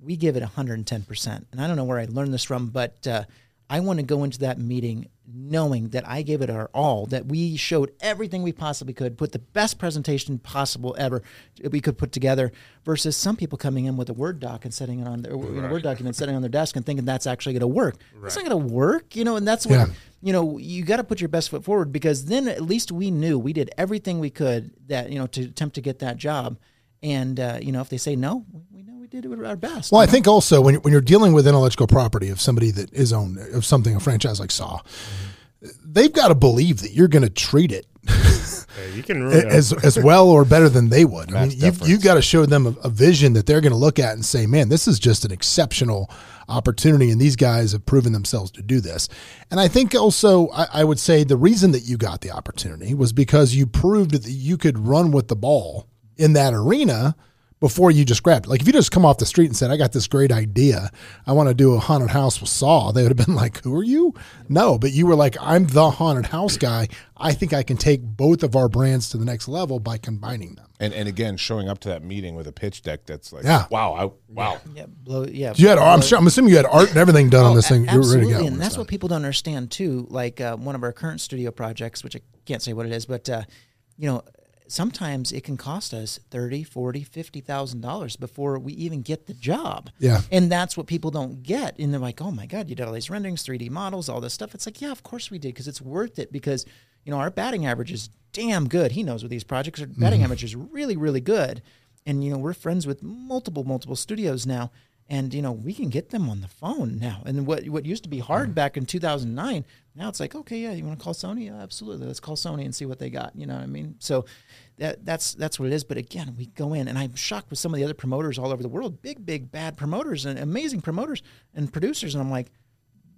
F: we give it 110 percent. And I don't know where I learned this from, but uh, I want to go into that meeting knowing that I gave it our all, that we showed everything we possibly could, put the best presentation possible ever we could put together, versus some people coming in with a Word doc and setting it on their you know, Word document, setting it on their desk and thinking that's actually going to work. It's not going to work, you know, and that's what
C: Yeah.
F: you know, you got to put your best foot forward because then at least we knew we did everything we could that you know to attempt to get that job. And uh, you know, if they say no, we- we know we did our best.
C: Well, I think also when, when you're dealing with intellectual property of somebody that is owned of something, a franchise like Saw, they've got to believe that you're going to treat it
D: Yeah, you can ruin
C: as as well or better than they would. I mean, you've, you've got to show them a, a vision that they're going to look at and say, "Man, this is just an exceptional opportunity," and these guys have proven themselves to do this. And I think also, I, I would say the reason that you got the opportunity was because you proved that you could run with the ball in that arena before you just grabbed it. Like if you just come off the street and said, I got this great idea. I want to do a haunted house with Saw, they would have been like, Who are you? No, but you were like, I'm the haunted house guy. I think I can take both of our brands to the next level by combining them.
E: And and again, showing up to that meeting with a pitch deck that's like,
C: Yeah.
E: wow, I, wow.
F: yeah, blow, yeah.
C: You had, I'm sure, I'm assuming you had art and everything done on this
F: Oh,
C: thing.
F: a-
C: You were ready to
F: absolutely,
C: go.
F: and that's
C: done.
F: what people don't understand too. Like uh, one of our current studio projects, which I can't say what it is, but uh, you know, sometimes it can cost us thirty, forty, fifty thousand dollars before we even get the job.
C: Yeah.
F: and that's what people don't get. And they're like, "Oh my god, you did all these renderings, three D models, all this stuff." It's like, yeah, of course we did because it's worth it because you know our batting average is damn good. He knows what these projects.
C: Mm-hmm.
F: batting average is really, really good. And you know, we're friends with multiple, multiple studios now. And you know, we can get them on the phone now. And what what used to be hard back in 2009, now it's like, okay, yeah, you want to call Sony? Yeah, absolutely. Let's call Sony and see what they got. You know what I mean? So that that's that's what it is. But again, we go in, and I'm shocked with some of the other promoters all over the world, big, big, bad promoters and amazing promoters and producers. And I'm like,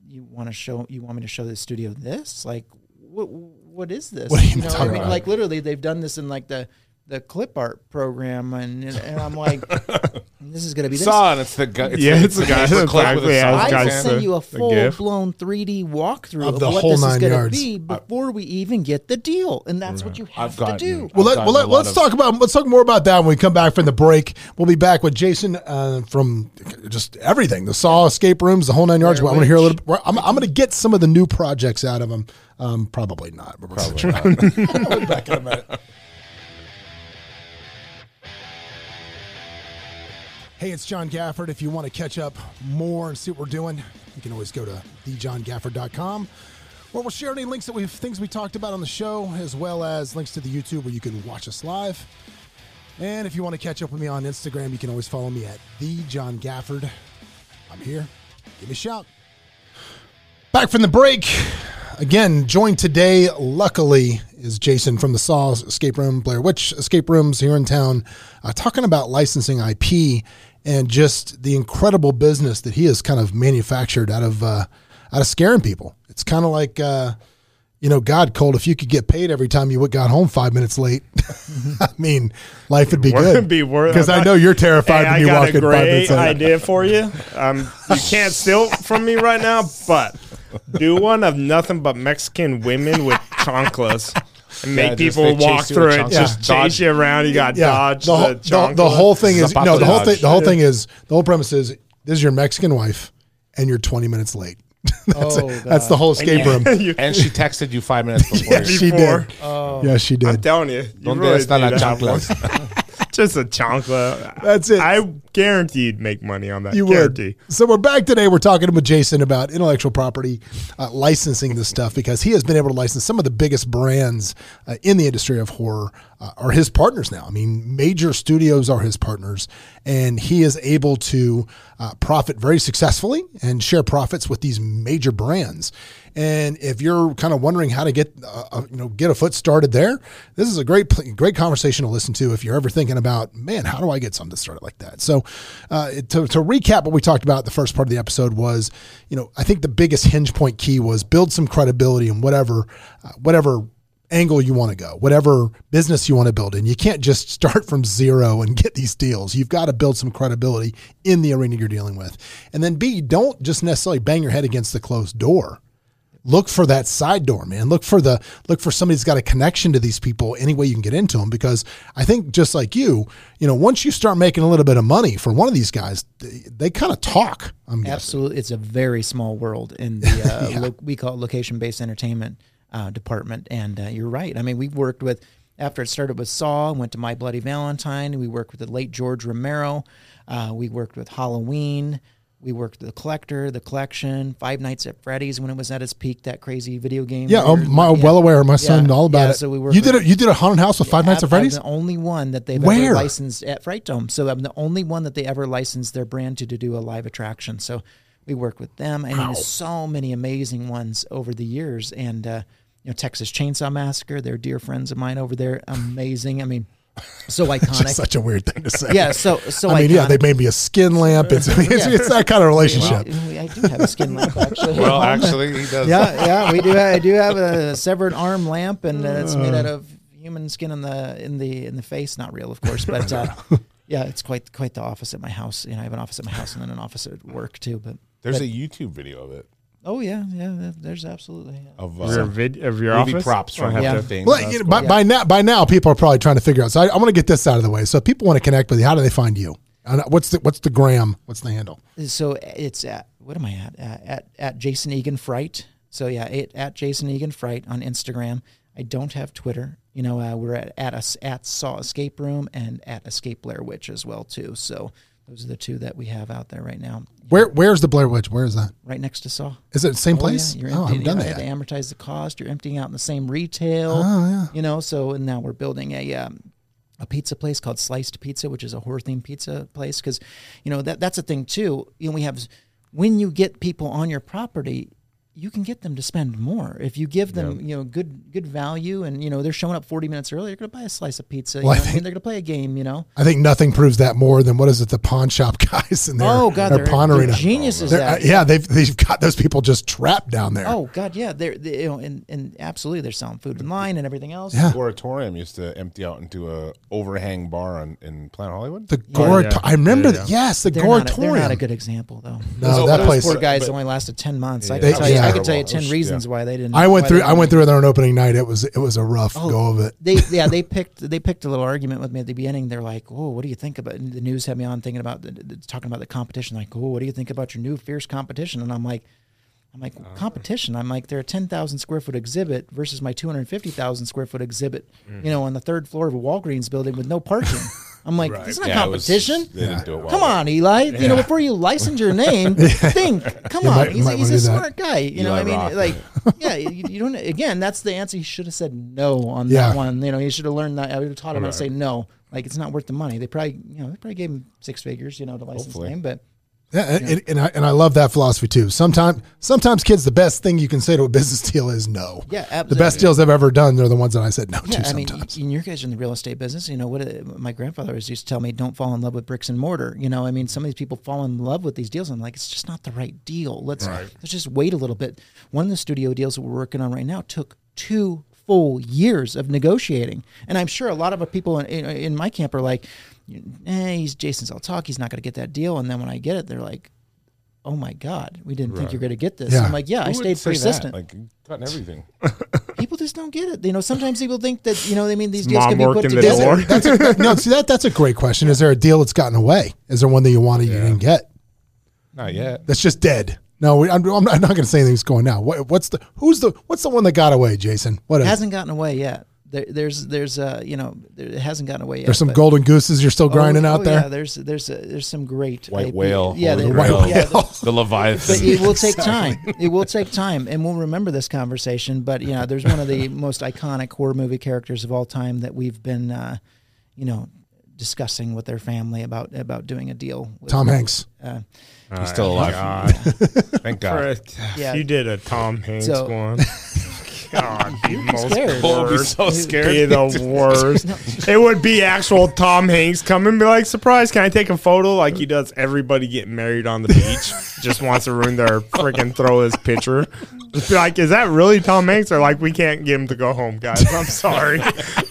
F: you want to show? You want me to show the studio this? Like, what what is this?
C: What are you
F: know,
C: talking
F: I mean,
C: about?
F: like literally, they've done this in like the the clip art program, and and I'm like, this is gonna be this.
E: Saw and it's the guy. It's
D: Yeah,
E: the,
D: it's the guy
E: paper
D: that's
E: clip with a
D: exactly as
E: saw
F: I
E: in
D: guys
F: will
E: his
D: said.
E: hand.
F: send you a full blown 3D walkthrough
C: Of
F: of,
C: the
F: what
C: whole
F: this is
C: nine
F: going to
C: yards.
F: be before we even get the deal, and that's what you have
E: I've
F: to
E: gotten-
F: do.
C: Well,
E: I've
C: let, well
E: gotten
C: let,
E: a
C: let's
E: lot
C: talk about let's talk more about that when we come back from the break. We'll be back with Jason uh, from just everything the Saw escape rooms, the whole nine yards.
F: Blair
C: I want to hear a
F: Witch.
C: little. I'm, I'm going to get some of the new projects out of him. Um, probably not. But probably not. back in a minute. Hey, it's John Gafford. If you want to catch up more and see what we're doing, you can always go to thejohngafford.com where we'll share any links that we've things we talked about on the show, as well as links to the YouTube where you can watch us live. And if you want to catch up with me on Instagram, you can always follow me at the John Gafford. I'm here. Give me a shout. Back from the break. Again, joined today, luckily, is Jason from the Saw Escape Room, Blair Witch Escape Rooms here in town, uh, talking about licensing IP and just the incredible business that he has kind of manufactured out of uh, out of scaring people. It's kind of like, uh, you know, God, Colt, if you could get paid every time you got home five minutes late, I mean, life would be
D: Wouldn't
C: good.
D: be worth-
C: Because I know you're terrified
D: Hey,
C: when
D: I
C: you walk
D: a
C: in five minutes
D: great
C: late.
D: idea for you. Um, you can't steal from me right now, but do one of nothing but Mexican women with chanclas and make
E: Yeah,
D: people
E: they chase
D: walk through it.
E: chanclas.
D: Just
E: Yeah.
D: chase you around. You got
C: yeah,
D: dodge
C: the, whole,
D: the,
C: the, the whole thing is
E: Zapato
C: no the whole
E: dodge.
C: thing the whole thing is the whole premise is this is your Mexican wife and you're 20 minutes late. that's,
F: Oh,
C: it. that's the whole escape room.
D: You-
E: And she texted you five minutes before.
C: Oh.
E: yeah,
C: she
D: before.
C: did. Yeah, she
D: I'm
C: did.
D: telling you, you
E: Donde
D: really
E: están
D: need
E: las
D: to have one.
E: chanclas?
D: Just a chancla.
C: That's it.
D: I guarantee you'd make money on that.
C: You
D: guarantee.
C: would. So we're back today. We're talking with Jason about intellectual property, uh, licensing this stuff because he has been able to license some of the biggest brands uh, in the industry of horror uh, are his partners now. I mean, major studios are his partners, and he is able to uh, profit very successfully and share profits with these major brands. And if you're kind of wondering how to get, uh, uh, you know, get a foot started there, this is a great, great conversation to listen to. If you're ever thinking about, man, how do I get something started like that? So, uh, to, to recap what we talked about, the first part of the episode was, you know, I think the biggest hinge point key was build some credibility in whatever, uh, whatever angle you want to go, whatever business you want to build in. You can't just start from zero and get these deals. You've got to build some credibility in the arena you're dealing with. And then B, don't just necessarily bang your head against the closed door look for that side door man look for the look for somebody that's got a connection to these people any way you can get into them because i think just like you you know once you start making a little bit of money for one of these guys they, they kind of talk i'm guessing
F: Absolutely, it's a very small world in the uh, lo- we call it location-based entertainment uh, department. And uh, you're right. I mean, we've worked with after it started with Saw, went to My Bloody Valentine. We worked with the late George Romero. Uh, we worked with Halloween. We worked the Collector, the Collection, Five Nights at Freddy's when it was at its peak. That crazy video game.
C: yeah, I'm my,
F: yeah.
C: well aware. My son,
F: Yeah,
C: all about
F: yeah,
C: it.
F: So we worked
C: you did it. You did a haunted house with Five Nights at Freddy's.
F: I'm the only one that they've
C: Where?
F: ever licensed at Fright Dome. So I'm the only one that they ever licensed their brand to to do a live attraction. So we work with them. I mean, there's so many amazing ones over the years. And uh, you know, Texas Chainsaw Massacre, they're dear friends of mine over there. Amazing. I mean, so
C: It's
F: iconic.
C: just such a weird thing to say.
F: yeah. So so
C: I mean, yeah, they made me a skin lamp. It's, it's,
F: Yeah.
C: it's that kind of relationship.
F: Well, I do have a skin lamp actually.
E: Well, actually, he does.
F: yeah, yeah, we do. I do have a severed arm lamp, and uh, it's made out of human skin in the in the in the face. Not real, of course, but uh, yeah, it's quite quite the office at my house. You know, I have an office at my house and then an office at work too. But
E: There's a YouTube video of it
F: oh yeah, yeah, there's absolutely. Yeah.
E: of
D: Your
E: uh,
D: vid of your
E: movie
D: office.
E: props
D: I'll
E: from
D: have
F: Yeah.
E: the thing.
C: Well, you know,
E: cool.
C: by, by now, by now, people are probably trying to figure out. So I, I want to get this out of the way. So if people want to connect with you, how do they find you? What's the what's the gram? What's the handle?
F: So it's at what am I at? Uh, at at Jason Egan Fright. So yeah, it, at Jason Egan Fright on Instagram. I don't have Twitter. You know, uh, we're at at us at Saw Escape Room and at Escape Blair Witch as well too. So Those are the two that we have out there right now,
C: Where where's the Blair Witch? Where is that?
F: right next to Saw.
C: Is it the same
F: Oh,
C: place?
F: yeah. You're
C: oh, I haven't
F: emptying,
C: done
F: you
C: that.
F: know,
C: yet.
F: to amortize the cost. You're emptying out in the same retail.
C: Oh yeah.
F: You know, so and now we're building a um, a pizza place called Sliced Pizza, which is a horror themed pizza place. Because you know that that's a thing too. You know, we have when you get people on your property. You can get them to spend more if you give them, you know, good good value, and you know they're showing up forty minutes early. They're going to buy a slice of pizza.
C: Well, I
F: know I
C: think-
F: mean, they're going to play a game. You know.
C: I think nothing proves that more than what is it? The pawn shop guys in there.
F: Oh God,
C: their
F: they're,
C: pawn
F: they're
C: arena.
F: geniuses.
C: They're-
F: at
C: uh, yeah, they've they've got those people just trapped down there.
F: Oh God, yeah, they're they, you know, and, and absolutely they're selling food online and everything else.
C: Yeah.
E: Goretorium used to empty out into a overhang bar on, in Planet Hollywood.
C: the Gorat-
D: yeah.
C: I remember
D: Yeah,
C: that. Yes, the
F: They're not, a, they're not a good example though.
C: No,
F: those,
C: that
F: those
C: place-
F: poor guys
E: but-
F: only lasted ten months. I
C: They-
F: can tell you, I
C: yeah.
F: could tell you
E: Terrible.
F: ten reasons why they didn't.
C: I went through. I went through it on opening night. It was it was a rough
F: Oh,
C: go of it.
F: They yeah they picked they picked a little argument with me at the beginning. They're like, oh, what do you think about? And the news had me on thinking about the, the- talking about the competition. Like, oh, what do you think about your new fierce competition? And I'm like. I'm like
C: Uh.
F: competition. I'm like they're a ten thousand square foot exhibit versus my two hundred fifty thousand square foot exhibit.
C: Mm-hmm.
F: You know, on the third floor of a Walgreens building with no parking. I'm like,
D: Right.
F: this is not
E: Yeah, it was-
F: competition.
E: they didn't do it well.
F: Come on, Eli. You know, before you license your name, think. Come
C: You
F: on,
C: might-
F: he's,
C: might
F: a, he's a
C: do that.
F: smart guy. You know,
E: Eli
F: I mean,
E: Roth.
F: like, yeah, you, you don't. Again, that's the answer. He should have said no on
C: Yeah.
F: that one. You know, he should have learned that. I would have taught him how to say no. Like, it's not worth the money. They probably, you know, they probably gave him six figures, you know, to license
E: Hopefully.
F: name. But
C: Yeah, and, and I and I love that philosophy too. Sometimes sometimes kids, the best thing you can say to a business deal is no.
F: Yeah, absolutely.
C: The best deals I've ever done, they're the ones that I said no
F: yeah,
C: to
F: I mean, in your guys are in the real estate business, you know what? uh, My grandfather always used to tell me, "Don't fall in love with bricks and mortar." You know, I mean, some of these people fall in love with these deals. I'm like, it's just not the right deal. Let's let's just wait a little bit. One of the studio deals that we're working on right now took two full years of negotiating, and I'm sure a lot of people in, in, in my camp are like, "Eh, he's Jason's all talk. He's not going to get that deal." And then when I get it, they're like. Oh my God! We didn't think you're going to get this.
C: Yeah.
F: I'm like, yeah, I
E: Who would
F: stayed
E: say that?
F: persistent.
E: Like cutting everything.
F: People just don't get it. You know, sometimes people think that you know, I mean, these deals
D: Mom
F: can be put
D: working the
F: together.
D: door.
C: That's a, no, see that that's a great question. Is there a deal that's gotten away? Is there one that you wanted you didn't get?
E: Not yet.
C: That's just dead. No, we, I'm, I'm not going to say anything's going now. What, what's the who's the what's the one that got away, Jason? What is? it?
F: hasn't gotten away yet. There, there's there's uh you know there, it hasn't gotten away yet.
C: There's some
F: but-
C: golden gooses you're still
F: Oh,
C: grinding
F: oh,
C: out there.
F: Yeah, there's there's a, there's some great
E: White
F: IP.
E: whale.
F: Yeah,
E: Holy
F: they-
C: White
E: Grail.
F: yeah,
C: whale.
E: The Leviathan.
F: but it will take time. It will take time, and we'll remember this conversation. But you know, there's one of the most iconic horror movie characters of all time that we've been, uh, you know, discussing with their family about about doing a deal. With.
C: Tom Hanks.
F: Uh,
E: He's still alive.
D: God.
E: Thank God.
D: For-
F: Yeah.
D: You did a Tom Hanks
F: So-
D: one. God, the most
F: scared.
E: Paul would be
D: worst.
E: so scared.
D: Be the worst. it would be actual Tom Hanks come and be like, "Surprise! Can I take a photo?" Like he does everybody getting married on the beach. Just wants to ruin their freaking throw his picture. Just be like, "Is that really Tom Hanks?" Or like, "We can't get him to go home, guys. I'm sorry.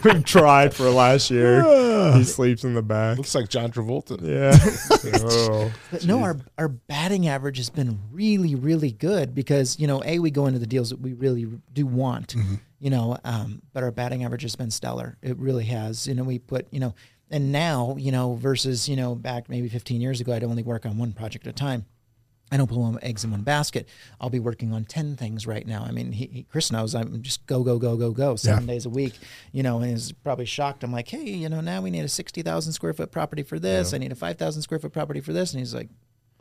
D: We've tried for last year. he sleeps in the back.
E: Looks like John Travolta.
D: Yeah. oh.
F: No, our our batting average has been really, really good because you know, a we go into the deals that we really do want, you know, um, but our batting average has been stellar. It really has. You know, we put you know, and now you know versus you know back maybe 15 years ago, I'd only work on one project at a time. I don't put all my eggs in one basket. I'll be working on ten things right now. I mean, he, he, Chris knows I'm just go go go go go seven days a week. You know, and he's probably shocked. I'm like, hey, you know, now we need a sixty thousand square foot property for this. I need a five thousand square foot property for this, and he's like,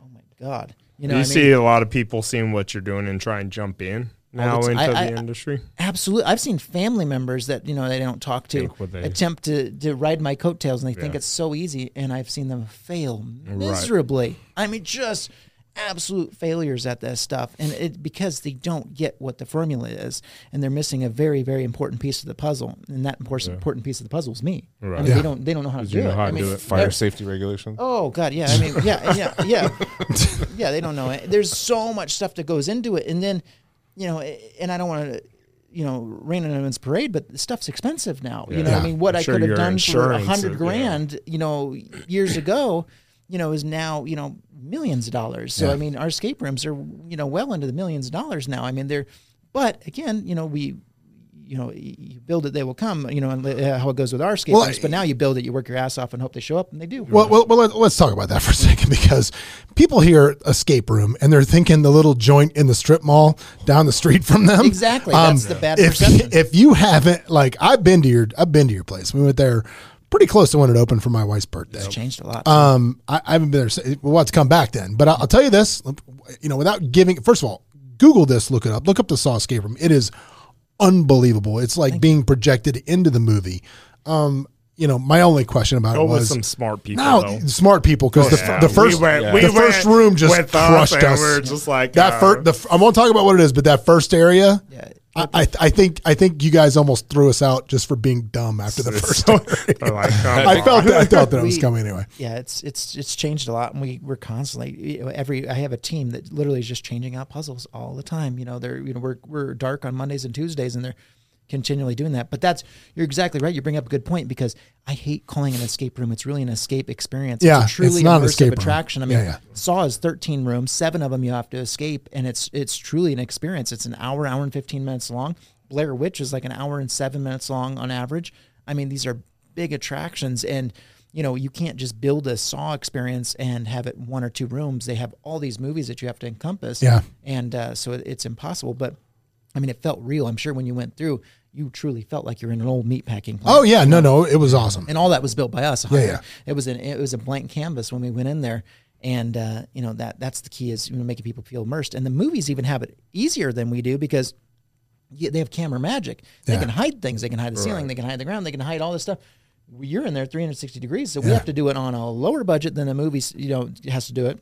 F: oh my god, you know,
D: you
F: I mean,
D: see a lot of people seeing what you're doing and try and jump in now
F: the
D: into
F: ti- I-
D: the
F: I-
D: industry.
F: Absolutely. I've seen family members that, you know, they don't talk to
D: they-
F: attempt to, to ride my coattails and they think
D: Yeah.
F: it's so easy. And I've seen them fail miserably. I mean, just absolute failures at this stuff. And it because they don't get what the formula is and they're missing a very, very important piece of the puzzle. And that important, important piece of the puzzle is me. I
D: Right.
F: mean,
C: Yeah.
F: they don't, they don't know how to do
D: you know
F: it.
D: how
F: I
D: to
F: mean,
D: do it.
E: Fire safety regulations.
F: Oh God, yeah. I mean, yeah, yeah, yeah, yeah. They don't know it. There's so much stuff that goes into it, and then, you know, and I don't want to, you know, rain on anyone's parade, but stuff's expensive now. You know,
C: Yeah.
F: I mean, what
D: I'm
F: I
D: sure
F: could have done for a hundred
D: is- yeah.
F: grand, you know, years ago, you know, is now you know millions of dollars. So
C: Yeah.
F: I mean, our escape rooms are you know well into the millions of dollars now. I mean, they're, but again, you know, we. You know, you build it, they will come. You know, and uh, how it goes with our escape
C: Well,
F: rooms. But now you build it, you work your ass off, and hope they show up, and they do.
C: Well, well, well let, us talk about that for a second because people hear escape room and they're thinking the little joint in the strip mall down the street from them. Um,
F: Exactly. That's the bad
C: if,
F: perception.
C: If you haven't, like, I've been to your, I've been to your place. We went there pretty close to when it opened for my wife's birthday.
F: It's changed a lot.
C: Um, I, I haven't been there. We'll to come back then. But I'll, I'll tell you this, you know, without giving, first of all, Google this, look it up, look up the Saw Escape Room. It is unbelievable. It's like being projected into the movie. Um, you know, my only question about
D: Go
C: it
D: with
C: was
D: some smart people.
C: no
D: though.
C: smart people because the,
D: Yeah,
C: the first
D: we went,
C: the
D: we
C: first room just
D: with us
C: crushed
D: and
C: us.
D: We're just like
C: that
D: uh,
C: first, the, I won't talk about what it is, but that first area,
F: Yeah.
C: I, I, I think I think you guys almost threw us out just for being dumb after the first.
D: like, come
C: I felt that, I felt that it was coming anyway.
F: yeah, it's it's it's changed a lot, and we we're constantly every. I have a team that literally is just changing out puzzles all the time. You know, they're you know we're we're dark on Mondays and Tuesdays, and they're continually doing that. But that's you're exactly right. You bring up a good point because I hate calling an escape room. It's really an escape experience.
C: Yeah,
F: it's a truly
C: it's not an
F: immersive
C: escape room.
F: attraction. I mean,
C: Yeah, yeah.
F: Saw is 13 rooms, seven of them you have to escape, and it's it's truly an experience. It's an hour, hour and 15 minutes long. Blair Witch is like an hour and seven minutes long on average. I mean, these are big attractions, and you know you can't just build a Saw experience and have it one or two rooms. They have all these movies that you have to encompass.
C: Yeah.
F: and uh, so it, it's impossible. But I mean, it felt real. I'm sure when you went through, you truly felt like you're in an old meatpacking plant.
C: Oh yeah, no, no, it was awesome.
F: and all that was built by us.
C: Yeah, yeah.
F: It was an it was a blank canvas when we went in there, and uh, you know that that's the key is you know, making people feel immersed. And the movies even have it easier than we do because yeah, they have camera magic. They
C: Yeah.
F: can hide things. They can hide the ceiling. They can hide the ground. They can hide all this stuff. You're in there 360 degrees, so we have to do it on a lower budget than a movie. You know has to do it,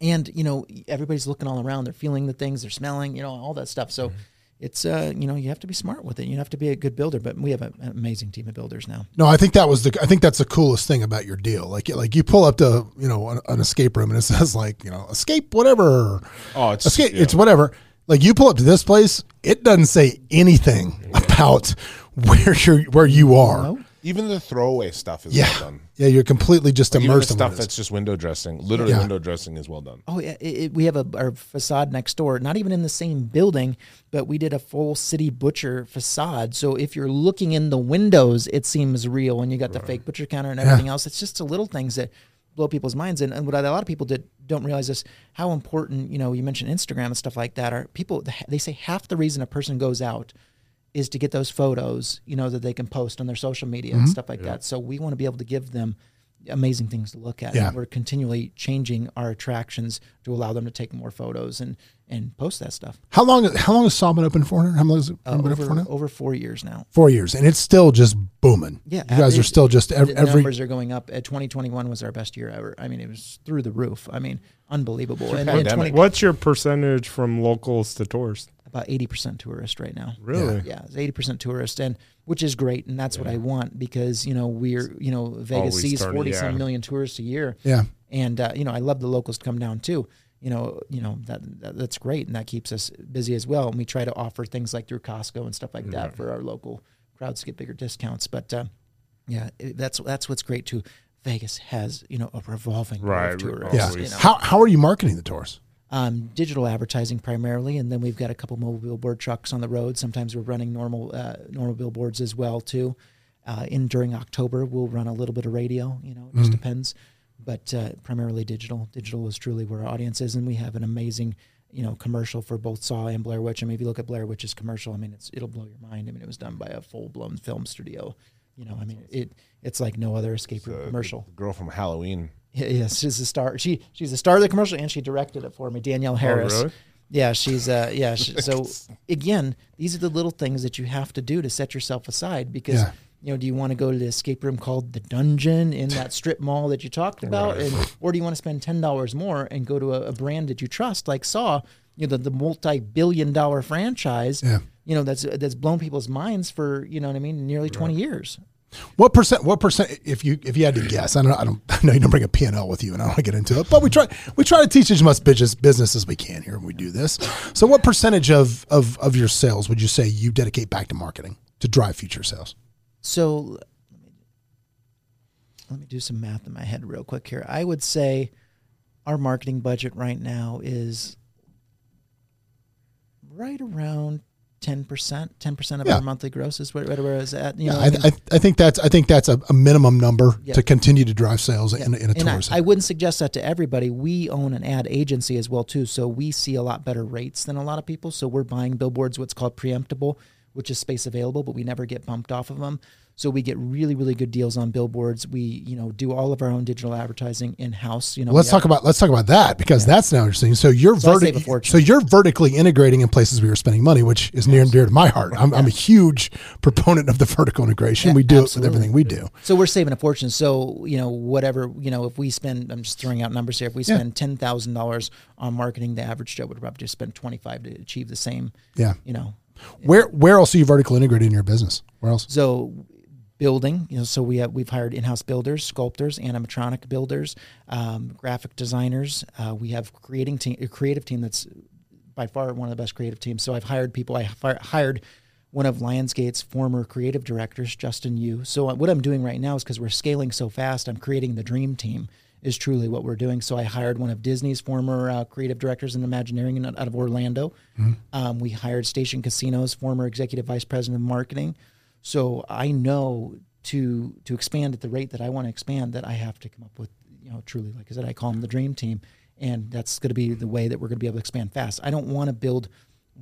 F: and you know everybody's looking all around. They're feeling the things. They're smelling. You know all that stuff. So. It's uh you know you have to be smart with it. You have to be a good builder, but we have a- an amazing team of builders now.
C: No, I think that was the. I think that's the coolest thing about your deal. Like, like you pull up to you know an, an escape room and it says like you know escape whatever.
E: Oh, it's
C: escape.
E: yeah.
C: It's whatever. Like you pull up to this place, it doesn't say anything about where you're where you are.
E: Even the throwaway stuff is
C: Yeah,
E: well done.
C: yeah, you're completely just
E: Even the
C: immersed in what
E: stuff
C: it is.
E: that's just window dressing, literally
C: Yeah.
E: window dressing is well done.
F: Oh yeah, it, it- we have a our facade next door, not even in the same building, but we did a full city butcher facade. So if you're looking in the windows, it seems real, and you got the fake butcher counter and everything else. It's just the little things that blow people's minds. And, and what a lot of people did don't realize is how important. You know, you mentioned Instagram and stuff like that. Are people they say half the reason a person goes out is to get those photos, you know, that they can post on their social media
C: Mm-hmm.
F: and stuff like that. So we want to be able to give them amazing things to look at.
C: Yeah.
F: And we're continually changing our attractions to allow them to take more photos and and post that stuff.
C: How long? How long has Saw been open for? How long has it
F: Uh,
C: been open for
F: over
C: now?
F: over four years now.
C: Four years, and it's still just booming.
F: Yeah,
C: you guys
F: uh,
C: are still just
F: The
C: every, every
F: numbers are going up. At 2021 was our best year ever. I mean, it was through the roof. I mean, unbelievable. And, and 20,
D: What's your percentage from locals to tourists?
F: about 80% tourist right now.
D: Really?
F: Yeah, it's 80% tourist, and which is great, and that's what I want because you know we're you know Vegas
D: Always
F: sees
D: turning-
F: 40
D: yeah.
F: some million tourists a year.
C: yeah.
F: and uh, you know I love the locals to come down too. You know, you know that, that that's great, and that keeps us busy as well. And we try to offer things like through Costco and stuff like that for our local crowds to get bigger discounts. But uh, yeah, it, that's that's what's great too. Vegas has you know a revolving door
D: Right,
F: of tourists.
C: Yeah.
F: You know,
C: How how are you marketing the tours?
F: um, digital advertising primarily, and then we've got a couple mobile billboard trucks on the road. Sometimes we're running normal uh, normal billboards as well too. Uh, in during October, we'll run a little bit of radio. You know, it just depends, but uh, primarily digital. Digital is truly where our audience is, and we have an amazing you know commercial for both Saw and Blair Witch. I mean, if you look at Blair Witch's commercial, I mean, it's it'll blow your mind. I mean, it was done by a full blown film studio. You know, I mean, it it's like no other escape room commercial.
E: The girl from Halloween.
F: Yeah, Yes, she's a star. She she's a star of the commercial, and she directed it for me, Danielle Harris.
D: really?
F: Yeah, she's uh yeah. She, so again, these are the little things that you have to do to set yourself aside because
C: Yeah.
F: You know, do you want to go to the escape room called the Dungeon in that strip mall that you talked about, and or do you want to spend ten dollars more and go to a, a brand that you trust, like Saw, you know, the, the multi-billion-dollar franchise,
C: Yeah.
F: you know, that's that's blown people's minds for you know what I mean, nearly twenty years.
C: What percent? What percent? If you if you had to guess, I don't. I don't. I know you don't bring a P and L with you, and I don't want to get into it. But we try. We try to teach as much business business as we can here when we do this. So, what percentage of of of your sales would you say you dedicate back to marketing to drive future sales?
F: So let me, let me do some math in my head real quick here. I would say our marketing budget right now is right around 10%. 10% of
C: Yeah.
F: our monthly gross is where, where it's at. You
C: Yeah,
F: know,
C: I,
F: I
C: I, I think that's I think that's a, a minimum number
F: Yeah.
C: to continue to drive sales in, a- in a
F: and I. I wouldn't suggest that to everybody. We own an ad agency as well too, so we see a lot better rates than a lot of people. So we're buying billboards, what's called preemptible, which is space available, but we never get bumped off of them. So we get really, really good deals on billboards. We, you know, do all of our own digital advertising in house. You know,
C: Let's
F: we have-
C: talk about let's talk about that because that's now interesting. So you're
F: So I save a
C: vertic-
F: fortune.
C: so you're vertically integrating in places where you're spending money, which is near and dear to my heart. I'm, I'm a huge proponent of the vertical integration. we do it with everything we do.
F: So we're saving a fortune. So you know, whatever you know, if we spend, I'm just throwing out numbers here. If we
C: Yeah.
F: spend ten thousand dollars on marketing, the average Joe would probably just spend twenty five to achieve the same.
C: Yeah.
F: You know,
C: Where where else are you vertically integrated in your business? Where else?
F: so building, you know, so we have we've hired in-house builders, sculptors, animatronic builders, um, graphic designers. Uh, we have creating team, a creative team that's by far one of the best creative teams. So I've hired people. I hired one of Lionsgate's former creative directors, Justin Yu. So what I'm doing right now is because we're scaling so fast, I'm creating the dream team. Is truly what we're doing. So I hired one of Disney's former uh, creative directors in Imagineering out of Orlando. Um, we hired Station Casinos former executive vice president of marketing. So I know to to expand at the rate that I want to expand, that I have to come up with, you know, truly, like I said, I call them the dream team, and that's going to be the way that we're going to be able to expand fast. I don't want to build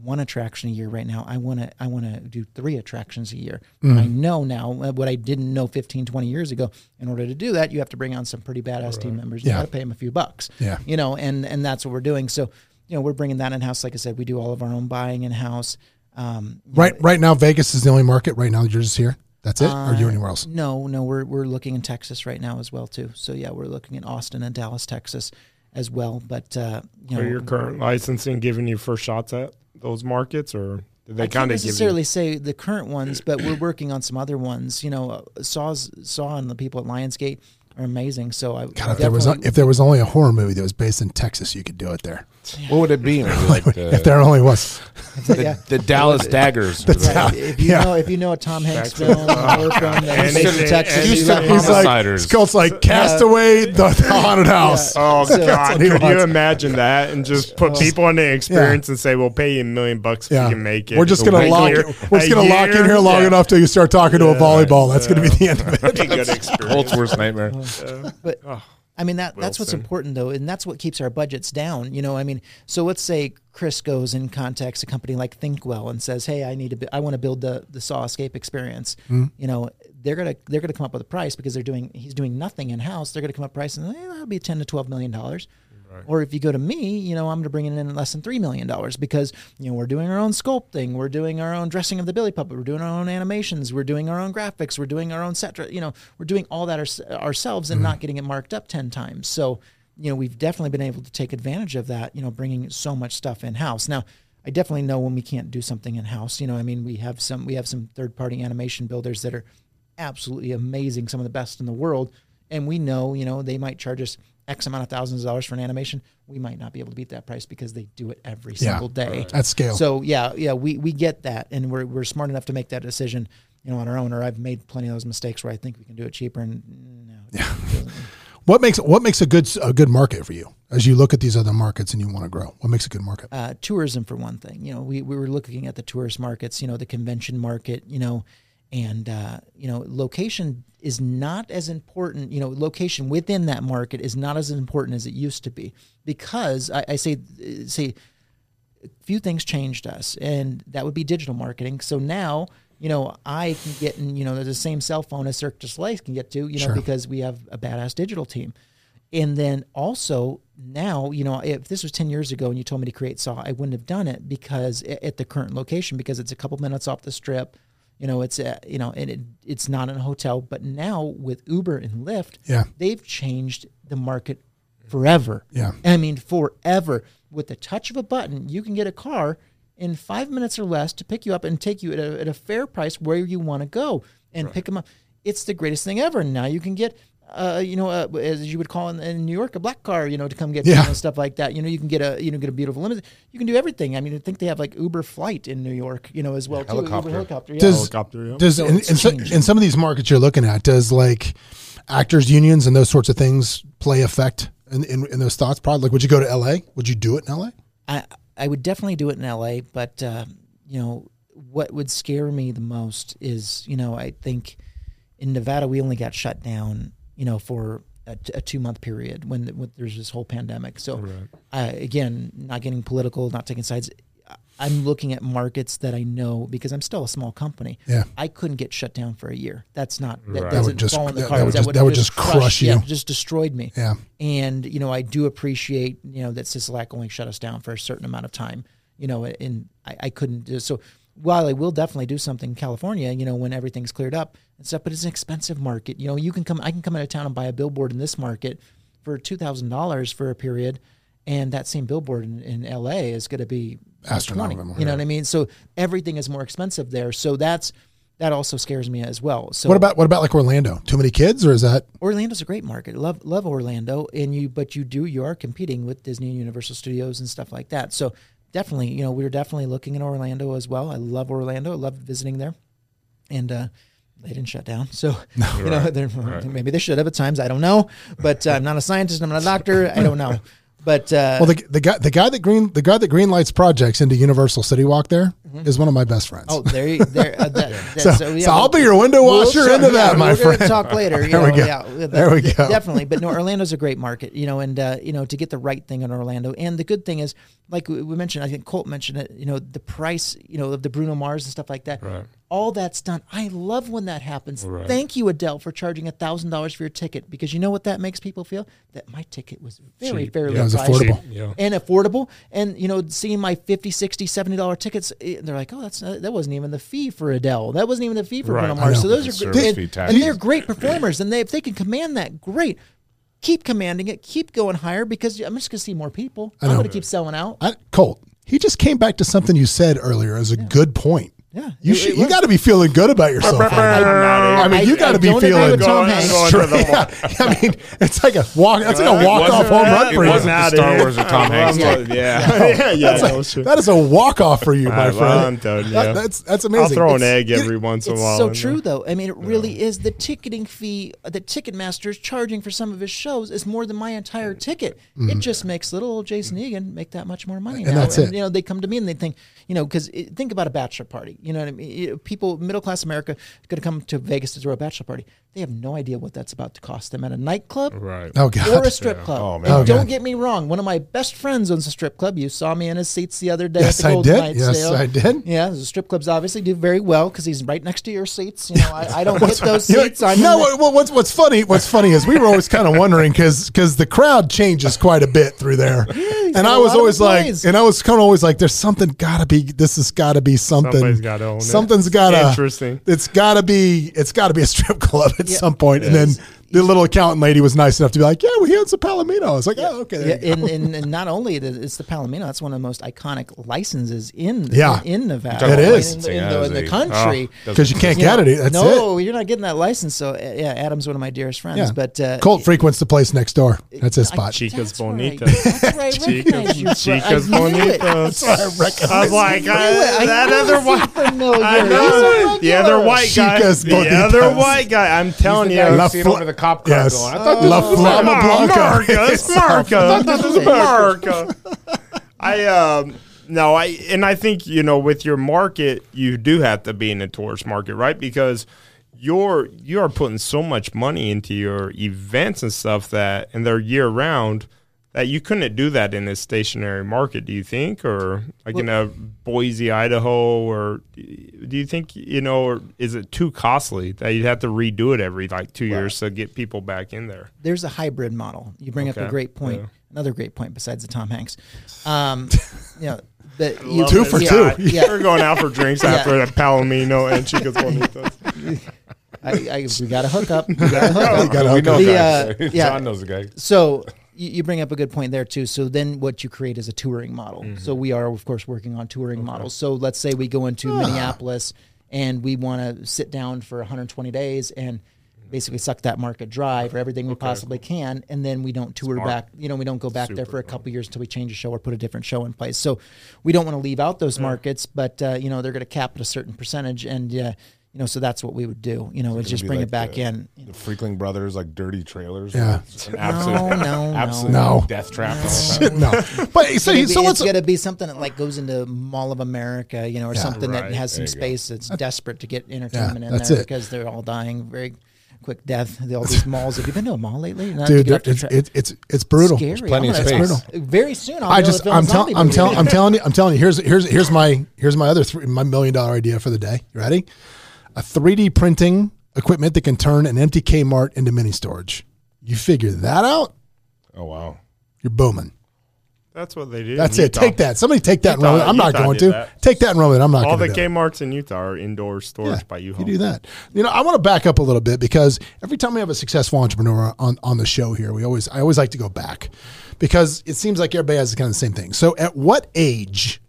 F: one attraction a year right now. I want to I want to do three attractions a year.
C: Mm.
F: I know now uh, what I didn't know 15, 20 years ago. In order to do that, you have to bring on some pretty badass team members. You
C: Yeah.
F: got to pay them a few bucks.
C: Yeah.
F: You know, and and that's what we're doing. So, you know, we're bringing that in house. Like I said, we do all of our own buying in house. Um, you
C: Right right now, Vegas is the only market. Right now, that you're just here. That's it. or are you anywhere else?
F: No, no, we're we're looking in Texas right now as well too. So yeah, we're looking in Austin and Dallas, Texas, as well. But uh, you know,
D: Are your current licensing giving you first shots at those markets, or did they kind of give
F: necessarily
D: you?
F: say the current ones, but we're working on some other ones. You know, uh, Saw's Saw and the people at Lionsgate are amazing. So I
C: God, if there was if there was only a horror movie that was based in Texas, you could do it there.
E: What would it be? Like the,
C: If uh, there only was.
E: the,
F: Yeah.
E: the Dallas Daggers.
C: That's
E: Or the-
F: if you
C: Yeah.
F: know if you know a Tom Hanks film or horror film that's
D: Anything-
F: in Texas,
E: Houston
F: you got-
E: Homiciders.
C: He's like,
E: Outsiders.
C: Colt's like Castaway, the, the haunted house.
D: Oh
F: So-
D: God!
C: what he
D: Could you
C: wants.
D: imagine that and just put oh. people in the experience and say, "We'll pay you a million bucks if
C: Yeah,
D: you can make it."
C: we're just
D: A
C: gonna lock.
D: year-
C: It, we're just gonna lock in here long
D: Yeah.
C: enough till you start talking to a volleyball. That's gonna be the end of it.
D: That'd be a good experience.
E: Colt's worst nightmare.
F: But I mean that that's what's important though, and that's what keeps our budgets down. You know, I mean, so let's say Chris goes and contacts a company like Thinkwell and says, "Hey, I need to, bu- I want to build the the Saw Escape experience."
C: Mm-hmm.
F: You know, they're gonna they're gonna come up with a price because they're doing he's doing nothing in house. They're gonna come up with a price and eh, that'll be ten to twelve million dollars. Or if you go to me, you know, I'm going to bring it in less than three million dollars because you know we're doing our own sculpting, we're doing our own dressing of the Billy puppet, we're doing our own animations, we're doing our own graphics, we're doing our own set. You know, we're doing all that ours ourselves and not mm-hmm. getting it marked up ten times. So you know, we've definitely been able to take advantage of that. You know, bringing so much stuff in house. Now, I definitely know when we can't do something in house. You know, I mean, we have some we have some third party animation builders that are absolutely amazing, some of the best in the world. And we know, you know, they might charge us X amount of thousands of dollars for an animation. We might not be able to beat that price because they do it every
C: Yeah,
F: single day.
C: At scale.
F: So yeah, yeah, we, we get that, and we're we're smart enough to make that decision, you know, on our own. Or I've made plenty of those mistakes where I think we can do it cheaper, and no, it doesn't.
C: What makes what makes a good a good market for you as you look at these other markets and you want to grow? What makes a good market?
F: uh, tourism for one thing. You know, we, we were looking at the tourist markets, you know, the convention market, you know, and uh, you know, location is not as important. You know, location within that market is not as important as it used to be because I, I say say a few things changed us, and that would be digital marketing. So now. You know, I can get in, you know, the same cell phone as Cirque du Soleil can get to, you know,
C: Sure.
F: because we have a badass digital team. And then also now, you know, if this was 10 years ago and you told me to create Saw, I wouldn't have done it because at the current location, because it's a couple minutes off the strip, you know, it's, a, you know, and it, it's not in a hotel. But now with Uber and Lyft,
C: Yeah.
F: they've changed the market forever.
C: Yeah.
F: I mean, forever. With the touch of a button, you can get a car in five minutes or less to pick you up and take you at a, at a fair price where you want to go and pick them up. It's the greatest thing ever. Now you can get, uh, you know, uh, as you would call in, in New York, a black car, you know, to come get you
C: Yeah.
F: and stuff like that. You know, you can get a, you know, get a beautiful limousine. You can do everything. I mean, I think they have like Uber flight in New York, you know, as well too.
E: helicopter.
F: Uber helicopter. Yeah.
C: Does
D: Helicopter, yeah.
C: does
F: So
C: in, in, so- in some of these markets you're looking at does like actors unions and those sorts of things play effect in, in, in those thoughts? Probably like would you go to L.A.? Would you do it in L.A.?
F: I I would definitely do it in LA, but uh, you know what would scare me the most is you know I think in Nevada we only got shut down you know for a, a two month period when, when there's this whole pandemic. So I, again, not getting political, not taking sides. I'm looking at markets that I know because I'm still a small company.
C: Yeah.
F: I couldn't get shut down for a year. That's not that
D: Right.
F: doesn't
C: That would just-
F: fall in the
C: that-
F: cards.
C: that would just-
F: would
C: that would just crush you.
F: Yeah, just destroyed me.
C: Yeah.
F: And you know, I do appreciate you know that Sisolak only shut us down for a certain amount of time. You know, and I, I couldn't do so. While I will definitely do something in California, you know, when everything's cleared up and stuff, but it's an expensive market. You know, you can come, I can come into town and buy a billboard in this market for two thousand dollars for a period, and that same billboard in, in L.A. is going to be
C: Astronomical,
F: twenty. You know what I mean? So everything is more expensive there. So that's that also scares me as well. So
C: What about what about like Orlando? Too many kids, or is that
F: Orlando's a great market. Love love Orlando, and you but you do you are competing with Disney and Universal Studios and stuff like that. So definitely, you know, we were definitely looking in Orlando as well. I love Orlando. I love visiting there, and uh, they didn't shut down. So you know, they're, maybe they should have at times. I don't know, but uh, I'm not a scientist. I'm not a doctor. I don't know. But uh,
C: well the, the guy the guy that green the guy that green lights projects into Universal City Walk there is one of my best friends.
F: oh, there, you- there. Uh, that, that,
C: So- so I'll be your window washer into that, my
F: we're gonna
C: friend.
F: Talk later.
C: There
F: know,
C: we go.
F: Yeah,
C: There we go.
F: Definitely, but no, Orlando's a great market. You know, and uh, you know to get the right thing in Orlando, and the good thing is, like we we mentioned, I think Colt mentioned it. You know, the price, you know, of the Bruno Mars and stuff like that.
D: Right.
F: All that's done. I love when that happens. Thank you, Adele, for charging a thousand dollars for your ticket because you know what that makes people feel that my ticket was very
D: Cheap.
F: fairly
C: Yeah, it was
F: priced
C: affordable.
D: Yeah.
F: and affordable and you know seeing my 50 60 70 dollar tickets eh, they're like oh that's uh, that wasn't even the fee for adele. That wasn't even the fee for
D: Right.
F: bruno mars. So those
E: It's
F: are great and, and they're great performers and they if they can command that great. Keep commanding it. Keep going higher because i'm just going to see more people. I'm going to keep selling out.
C: I, Colt, he just came back to something you said earlier as a good point.
F: Yeah,
C: you
F: it-
C: should.
F: it
C: you got to be feeling good about yourself. right now. I mean, you got to be
F: don't agree
C: feeling.
F: with Tom
D: Going-
F: Hanks.
D: going to the
C: yeah, I mean, it's like a walk. That's like a walk off home run for you.
E: wasn't the Star Wars or Tom Hanks.
D: Yeah, yeah, yeah.
C: That's like- that is a walk off for you, my
D: All right, well, I'm
C: friend.
D: telling
C: That-
D: you.
C: that's that's
D: I'll
C: amazing.
D: throw an
C: It's-
D: egg every once in a
F: It's
D: while.
F: so
D: uh,
F: true, though. I mean, it really is. The ticketing fee that Ticketmaster is charging for some of his shows is more than my entire ticket. It mm. just makes little old Jason Egan make that much more money.
C: And that's it.
F: You know, they come to me and they think, you know, because think about a bachelor party. You know what I mean? People, middle class America, going to come to Vegas to throw a bachelor party. They have no idea what that's about to cost them at a nightclub.
D: Right.
C: Oh god.
F: Or a strip club.
E: Oh, man.
F: Oh, and
C: Oh,
F: don't
C: God.
F: get me wrong. One of my best friends owns a strip club. You saw me in his seats the other day.
C: Yes,
F: at the
C: I
F: Golden
C: did.
F: Knights
C: Yes,
F: sale.
C: I did.
F: Yeah, the strip clubs obviously do very well because he's right next to your seats. You know, I, I don't hit those
C: You know,
F: seats. I'm
C: no,
F: in the-
C: what- what- what's what's funny? What's funny is we were always kind of wondering because the crowd changes quite a bit through there, and I was always like,
F: employees.
C: and I was kind of always like, there's something got to be. This has got to be something.
D: Somebody's gotta own it.
C: Something's got to.
D: Interesting.
C: It's got to be. It's got to be a strip club at some point. And then the little accountant lady was nice enough to be like, yeah, well, he owns a Palomino. I was like, oh, okay.
F: Yeah, and, and, and not only the, it's the Palomino, that's one of the most iconic licenses in
C: Yeah.
F: in, in Nevada.
C: It is.
F: in, the, in,
E: Yeah,
F: the, in the country.
C: Because you can't
F: You
C: get
F: know,
C: it. That's
F: no,
C: it.
F: you're not getting that license. So uh, yeah, Adam's one of my dearest friends.
C: Yeah.
F: But uh,
C: Colt frequents the place next door. That's his spot.
D: Chicas
F: that's where I-
D: Bonitas.
F: That's where I recognize you.
D: Chicas
F: I knew it.
D: Bonitas. I was like,
F: I knew it.
D: uh,
F: I
D: that
F: knew
D: other white.
F: seemed familiar.
D: I
F: He's a
D: know. The other white guy.
C: Chicas
D: The other white guy. I'm telling you.
E: guy
C: La
E: who's seen
C: Fla-
E: over the cop car
C: Yes.
E: going, I thought
C: La
E: this was
C: Flama Blanca.
D: Marcus, Marcus, this is Marcus. I um no, I and I think you know with your market, you do have to be in a tourist market, right? Because you're you are putting so much money into your events and stuff that and they're year round that you couldn't do that in a stationary market. Do you think, or like in a Boise, Idaho, or do you think you know, or is it too costly that you'd have to redo it every like two years to get people back in there?
F: there's a hybrid model. You bring up a great point.
D: Yeah.
F: Another great point besides the Tom Hanks. Um, you know, the, you,
C: Two for
D: guy.
C: two.
F: Yeah.
D: We're going out for drinks after the Palomino and Chicas Bonitas.
F: I, I, we got to hook up. We got to hook up.
E: We know.
F: The, uh, yeah.
E: John knows the guy.
F: So you, bring up a good point there too. So then what you create is a touring model. So we are of course working on touring models. So let's say we go into Minneapolis and we want to sit down for 120 days and basically suck that market dry for everything we possibly can and then we don't tour back you know we don't go back there for a couple years until we change a show or put a different show in place. So we don't want to leave out those markets but uh, you know they're going to cap at a certain percentage and uh, you know so that's what we would do you know is just bring
E: like
F: it back
E: the-
F: in
E: The Freakling Brothers, like dirty trailers.
C: Yeah.
E: It's absolute,
F: no, no.
E: absolute
C: No.
E: death trap. the whole time.
C: no, but so,
F: Maybe
C: so
F: it's going to be something that like goes into Mall of America, you know, or something that has some
E: There you go.
F: space that's desperate to get entertainment in
C: that's
F: there
C: it.
F: because they're all dying very, quick death. All these malls. Have you been to a mall lately? Not
C: dude.
F: get off the
C: It's,
F: tra-
C: it's it's it's brutal.
F: scary.
E: plenty
F: I'm
E: of
F: gonna-
E: space.
F: Very soon. I'll
C: I just I'm telling I'm telling I'm telling you I'm telling you. Here's here's here's my here's my other three, my million dollar idea for the day. You ready? A 3D printing equipment that can turn an empty Kmart into mini storage. You figure that out,
E: Oh wow.
C: you're booming.
D: That's what they do.
C: That's it.
D: Utah.
C: Take that. Somebody take that and run with it. I'm not going to.
D: that.
C: Take that and run with it. I'm not
D: All
C: going
D: the
C: to. do it.
D: Kmart's in Utah are indoor storage
C: Yeah,
D: by you.
C: You do that. You know, I want to back up a little bit because every time we have a successful entrepreneur on, on the show here, we always I always like to go back because it seems like everybody has kind of the same thing. So, at what age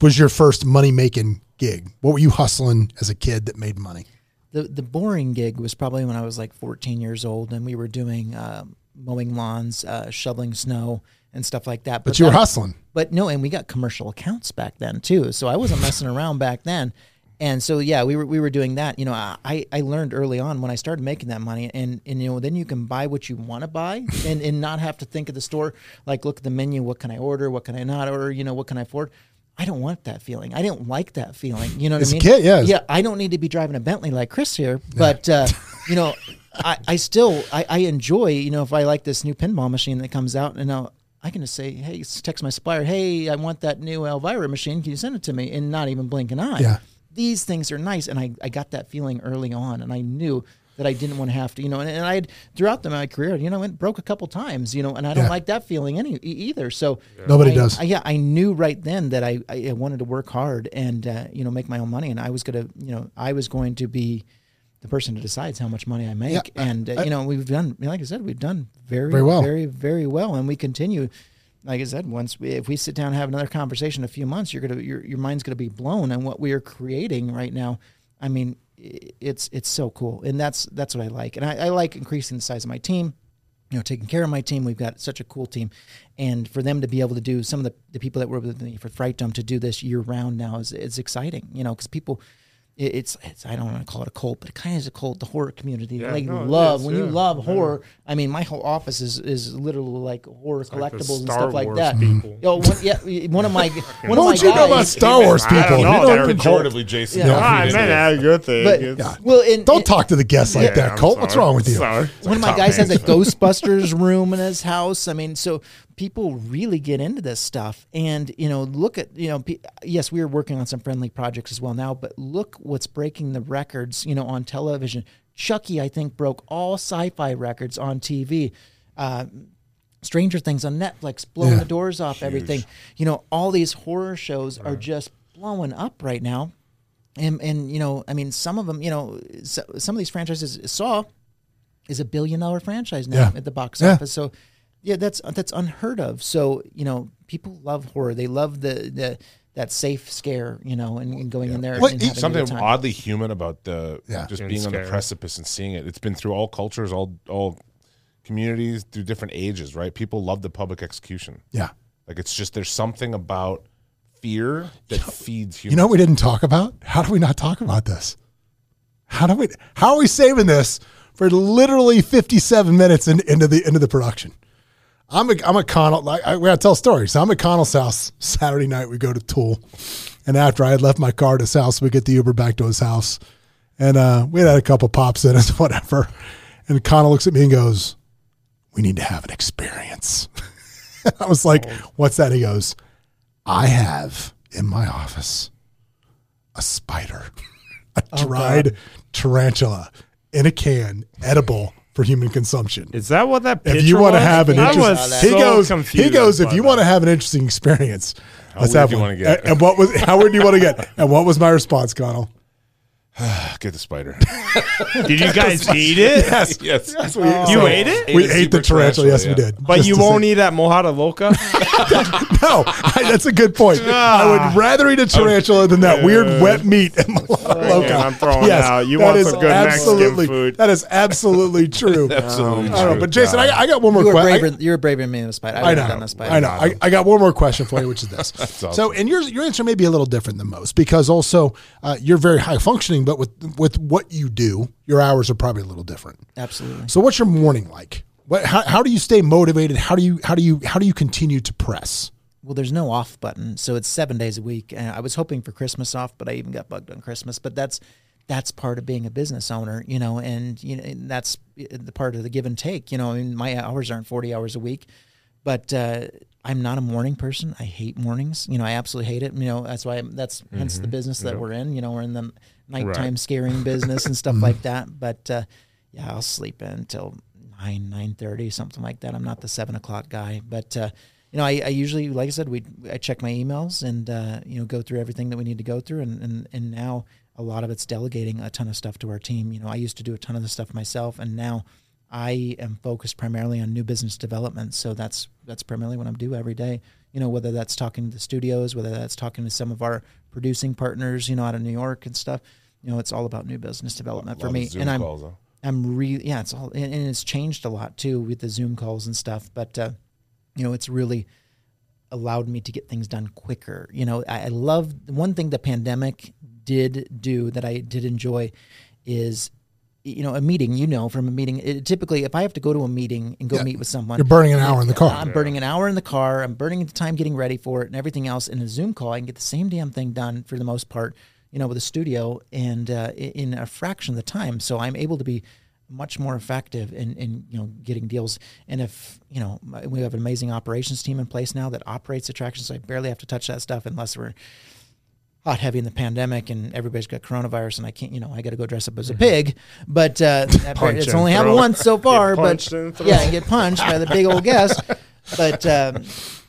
C: was your first money making gig? What were you hustling as a kid that made money?
F: the the boring gig was probably when I was like 14 years old, and we were doing um, mowing lawns, uh, shoveling snow, and stuff like that.
C: But you were hustling.
F: But no, and we got commercial accounts back then too. So I wasn't messing around back then. And so yeah, we were we were doing that. You know, I I learned early on when I started making that money, and and you know then you can buy what you want to buy, and and not have to think of the store like look at the menu, what can I order, what can I not order, you know, what can I afford. I don't want that feeling. I didn't like that feeling. You know what
C: As
F: I
C: a
F: mean?
C: kid, yeah.
F: Yeah, I don't need to be driving a Bentley like Chris here, but uh, you know, I, I still I, I enjoy. You know, if I like this new pinball machine that comes out, and now I can just say, hey, text my supplier, hey, I want that new Elvira machine. Can you send it to me? And not even blink an eye.
C: Yeah.
F: These things are nice, and I, I got that feeling early on, and I knew that I didn't want to have to, you know, and, and I had throughout the, my career, you know, it broke a couple times, you know, and I don't
C: Yeah.
F: like that feeling any either. So
C: Nobody
F: I-
C: does.
F: I, yeah, I knew right then that I, I wanted to work hard and uh, you know make my own money, and I was gonna, you know, I was going to be the person who decides how much money I make.
C: Yeah,
F: and uh, you know, we've done, like I said, we've done very,
C: Very well.
F: very, very well, and we continue. Like I said, once we, if we sit down and have another conversation in a few months, you're gonna your your mind's gonna be blown on what we are creating right now. I mean, i- it's it's so cool, and that's that's what I like, and I, I like increasing the size of my team you know, taking care of my team. We've got such a cool team. And for them to be able to do some of the, the people that were with me for Fright to do this year round now is it's exciting, you know, because people, it, it's, it's, I don't want to call it a cult, but it kind of is a cult, the horror community.
D: Yeah,
F: like
D: no,
F: love,
D: is,
F: when you
D: yeah,
F: love
D: yeah.
F: horror, I mean, my whole office is, is literally like horror
D: like the
F: collectibles and
D: Star
F: stuff like that.
D: people.
F: Yo, one, yeah, one of my, one of
C: What
F: my
C: would you know about Star Wars
D: I don't
C: people?
D: know.
C: You
D: They're
C: don't-
E: Pejoratively, Jason.
F: Yeah.
E: don't
D: Ah,
E: feed
D: man,
E: into
D: that's a good thing.
F: But,
D: It's-
F: well, and,
C: Don't
F: and-
C: talk to the guests like
D: Yeah,
C: that,
D: I'm
C: Colt. What's wrong with you?
D: Sorry.
F: one of my guys has a. Ghostbusters room in his house. I mean, so people really get into this stuff, and you know, look at you know, pe- yes, we are working on some friendly projects as well now, but look what's breaking the records, you know, on television. Chucky, I think, broke all sci-fi records on TV. Uh, Stranger Things on Netflix, blowing
C: Yeah.
F: the doors off everything. You know, all these horror shows are just blowing up right now. And, and you know, I mean, some of them, you know, so, some of these franchises, Saw is a billion dollar franchise now
C: Yeah.
F: at the box
C: Yeah.
F: office. So, yeah, that's uh, that's unheard of. So, you know, people love horror. They love the the that safe scare, you know, and, and going in there
C: What-
F: and having a
E: something
F: good time.
E: oddly human about the
C: Yeah.
E: just
D: And
E: being on the precipice and seeing it. It's been through all cultures, all all communities, through different ages. Right? People love the public execution.
C: Yeah.
E: Like it's just there's something about fear that feeds humans.
C: You know what we didn't talk about? How do we not talk about this? How do we how are we saving this for literally 57 minutes in, into the into the production? I'm a, I'm at Connell. Like, I, we gotta tell stories. So I'm at Connell's house Saturday night. We go to Tool, and after I had left my car at his house, we get the Uber back to his house, and uh, we had a couple pops in us, whatever. And Connell looks at me and goes, "We need to have an experience." I was like, "What's that?" He goes, "I have in my office a spider, a dried tarantula in a can, edible for human consumption."
D: Is that what that picture
C: if you want to have an
D: I
C: interesting,
D: was
C: he
D: so
C: goes, he goes. If you want to have an interesting experience, let's
E: weird
C: have
E: do you
C: one.
E: wanna get?
C: And, and what was how weird do you want to get? And what was my response, Connell?
E: Get the spider.
D: Did you guys eat it?
C: Yes,
E: yes.
C: yes, we,
D: You
C: so
D: ate it?
C: We
E: Ate
C: ate the
E: super
C: tarantula. Yes, we did.
D: But
C: Just
D: you won't
C: say-
D: eat that mojada loca?
C: No, I, that's a good point. I would rather eat a tarantula than that weird wet meat and loca.
D: I'm throwing out. You
C: that
D: want
C: is
D: some good Mexican
C: absolutely,
D: food.
C: That is absolutely true.
E: Absolutely.
C: I know,
E: true.
C: but Jason, I, I got one more
F: you were
C: question.
F: braver. you were braver than me in the spider. I,
C: I
F: would
C: know.
F: done the spider.
C: I know. I, I got one more question for you, which is this.
E: awesome.
C: So, and your your answer may be a little different than most because also uh, you're very high functioning, but with with what you do, your hours are probably a little different.
F: Absolutely.
C: So, what's your morning like? What, how, how do you stay motivated? How do you how do you how do you continue to press?
F: Well, there's no off button, so it's seven days a week. And I was hoping for Christmas off, but I even got bugged on Christmas. But that's that's part of being a business owner, you know, and you know and that's the part of the give and take. You know, I mean, my hours aren't forty hours a week, but uh, I'm not a morning person. I hate mornings. You know, I absolutely hate it. You know, that's why I'm, that's hence the business that we're in. You know, we're in the nighttime scaring business and stuff like that. But uh, yeah, I'll sleep in until nine nine thirty something like that. I'm not the seven o'clock guy, but. Uh, you know, I, I usually, like I said, we I check my emails and uh, you know go through everything that we need to go through, and, and and now a lot of it's delegating a ton of stuff to our team. You know, I used to do a ton of the stuff myself, and now I am focused primarily on new business development. So that's that's primarily what I'm do every day. You know, whether that's talking to the studios, whether that's talking to some of our producing partners, you know, out of New York and stuff. You know, it's all about new business development for me. And I'm
E: calls, huh?
F: I'm really yeah, it's all and, and it's changed a lot too with the Zoom calls and stuff. But uh, you know, it's really allowed me to get things done quicker. You know, I, I love one thing the pandemic did do that I did enjoy is you know a meeting you know from a meeting. It, typically if i have to go to a meeting and go
C: Yeah.
F: meet with someone
C: You're burning an hour in the car.
F: i'm burning an hour in the car. I'm burning the time getting ready for it and everything else in a zoom call. I can get the same damn thing done for the most part you know with a studio and uh, in a fraction of the time. So i'm able to be much more effective in, in you know getting deals. And if you know we have an amazing operations team in place now that operates attractions so i barely have to touch that stuff unless we're hot heavy in the pandemic and everybody's got coronavirus and I can't, you know, I got to go dress up as a pig. But uh,
D: Punch
F: it's only happened once so far. But yeah, and get punched by the big old guest. But um,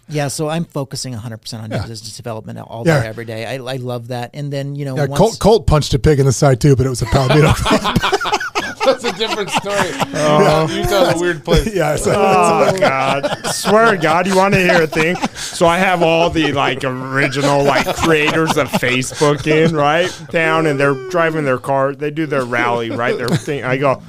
F: yeah, so I'm focusing 100% on business development all day,
C: Yeah.
F: every day. I, I love that. And then you know,
C: Yeah,
F: once,
C: Colt, Colt punched a pig in the side too, but it was a Palomino.
E: That's a different story. Oh. Utah's a weird place.
C: yeah, so,
D: Oh God! Swear to God, you want to hear a thing? So I have all the like original like creators of Facebook in right down, and they're driving their car. They do their rally, right? Their thing. I go,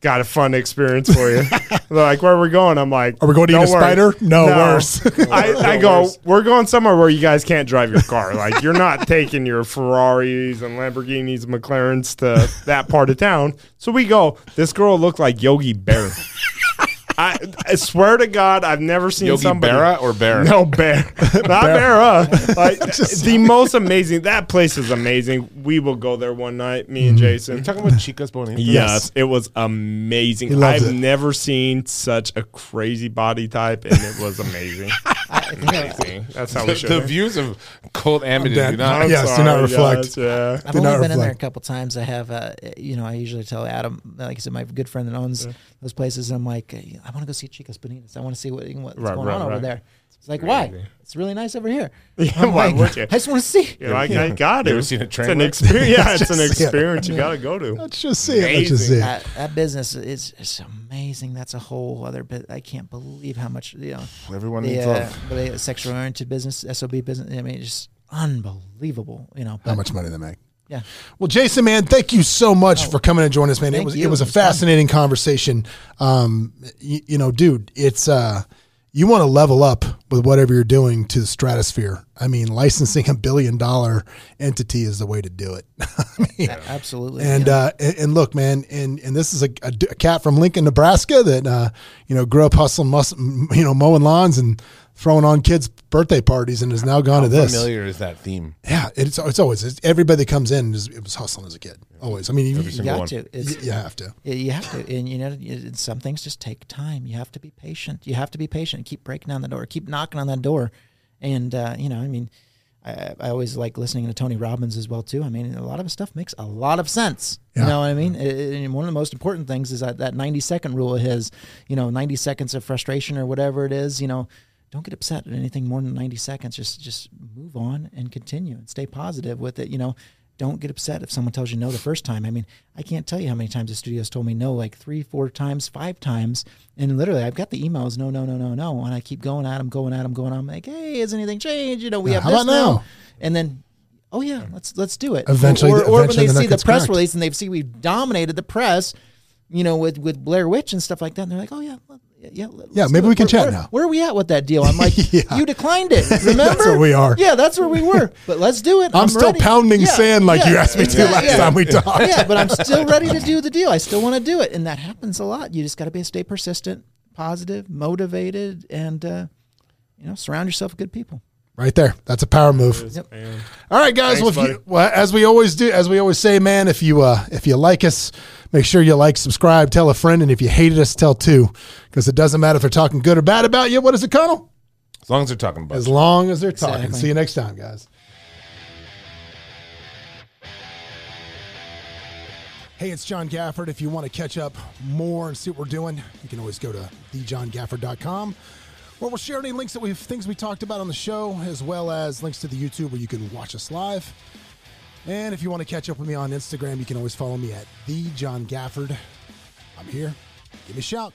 D: got a fun experience for you. They're like, where are we going? I'm like,
C: Are we going to eat
D: "Don't
C: a
D: worry."
C: spider? No, worse.
D: I, I go, we're going somewhere where you guys can't drive your car. Like you're not taking your Ferraris and Lamborghinis, and McLarens to that part of town. So we go. This girl looked like Yogi Bear. I, I swear to God, I've never seen
E: Yogi
D: somebody.
E: Berra or Bear?
D: No bear, not Bear. Like the most amazing. That place is amazing. We will go there one night. Me and mm. Jason.
E: You're talking about Chicas Bonitas?
D: Yes, it was amazing. I've
C: it.
D: never seen such a crazy body type, and it was amazing.
F: I think I-
D: amazing. That's how
E: The,
D: we should.
E: the views of Colt
C: Amidan.
E: do not.
C: I'm Yes, do not reflect.
D: Yeah.
F: I've
C: Do
F: only
C: not
F: been in there a couple times. I have, uh, you know, I usually tell Adam, like I said, my good friend that owns those places. and I'm like, I want to go see Chicas Bonitas. I want to see what, what's
D: Right,
F: going
D: right,
F: on over there. It's like, why? It's really nice over here.
D: Yeah,
F: I'm
D: why
F: like,
D: would you?
F: I just want to see.
D: You're like, I got
E: You
D: it.
E: ever seen a
D: It's an experience. Yeah, it's an
C: Just see it.
D: experience you got to go to.
C: let's just see it. Let's just see it.
F: That, that business is, is amazing. That's a whole other bit. I can't believe how much you know.
E: Everyone
F: The,
E: needs
F: uh,
E: love.
F: the sexual oriented business, SOB business. I mean, it's just unbelievable. You know,
C: How much money they make.
F: yeah.
C: Well, Jason, man, thank you so much for coming and joining us, man. It
F: thank
C: was
F: you.
C: it was a
F: It was fun.
C: fascinating conversation. Um, you, you know, dude, it's uh, you want to level up with whatever you're doing to the stratosphere. I mean, licensing a billion dollar entity is the way to do it. I mean,
F: A- Absolutely.
C: and
F: yeah.
C: uh, and, and look, man, and and this is a, a, a cat from Lincoln, Nebraska that uh, you know grew up hustling, mus- you know, mowing lawns and throwing on kids' birthday parties, and has now gone
E: How
C: to this.
E: familiar is that theme?
C: Yeah, it's it's always it's, everybody that comes in is it was hustling as a kid. Always. I mean, you,
E: Every
F: you
E: single
F: got
E: one.
F: to. It's,
C: you, you have to.
F: You have to, and you know, some things just take time. You have to be patient. You have to be patient. Keep breaking down the door. Keep knocking on that door, and uh, you know, I mean, I, I always like listening to Tony Robbins as well too. I mean, a lot of his stuff makes a lot of sense.
C: Yeah.
F: You know what I mean? I- And one of the most important things is that that ninety second rule of his. You know, ninety seconds of frustration or whatever it is. You know. Don't get upset at anything more than 90 seconds. Just just move on and continue and stay positive with it. You know, don't get upset if someone tells you no the first time. I mean, I can't tell you how many times the studio's told me no, like three, four times, five times, and literally I've got the emails, no, no, no, no, no, and I keep going at them, going at them, going. I'm like, hey, has anything changed? You know, we
C: Yeah,
F: have
C: how
F: this
C: about
F: now.
C: now?
F: and then. Oh yeah, let's let's do it.
C: Eventually-
F: or, or when
C: eventually
F: they
C: the
F: see the press release and they see we've dominated the press, you know, with with Blair Witch and stuff like that, and they're like, oh yeah, well, yeah,
C: Yeah, maybe we can
F: Where-
C: chat
F: where-
C: now.
F: Where are we at with that deal? I'm like,
C: Yeah.
F: you declined it. Remember?
C: that's where we are.
F: Yeah, that's where we were. But let's do it.
C: I'm, still
F: ready.
C: pounding
F: Yeah,
C: sand like you asked me to
F: yeah,
C: last
F: yeah.
C: time we talked.
F: Yeah, but I'm still ready to do the deal. I still want to do it, and that happens a lot. You just got to be stay persistent, positive, motivated, and uh, you know, surround yourself with good people.
C: Right there. That's a power move.
D: Man.
C: All right, guys.
D: Thanks,
C: well, if you, well, as we always do, as we always say, man, if you uh, if you like us, make sure you like, subscribe, tell a friend, and if you hated us, tell two, because it doesn't matter if they're talking good or bad about you. What is it, Connell?
E: As long as they're talking about
C: As
E: you.
C: long as they're talking.
F: Exactly.
C: See you next time, guys. Hey, it's John Gafford. If you want to catch up more and see what we're doing, you can always go to thejohngafford.com where we'll share any links that we've things we talked about on the show, as well as links to the YouTube where you can watch us live. And if you want to catch up with me on Instagram, you can always follow me at the John Gafford. I'm here. Give me a shout.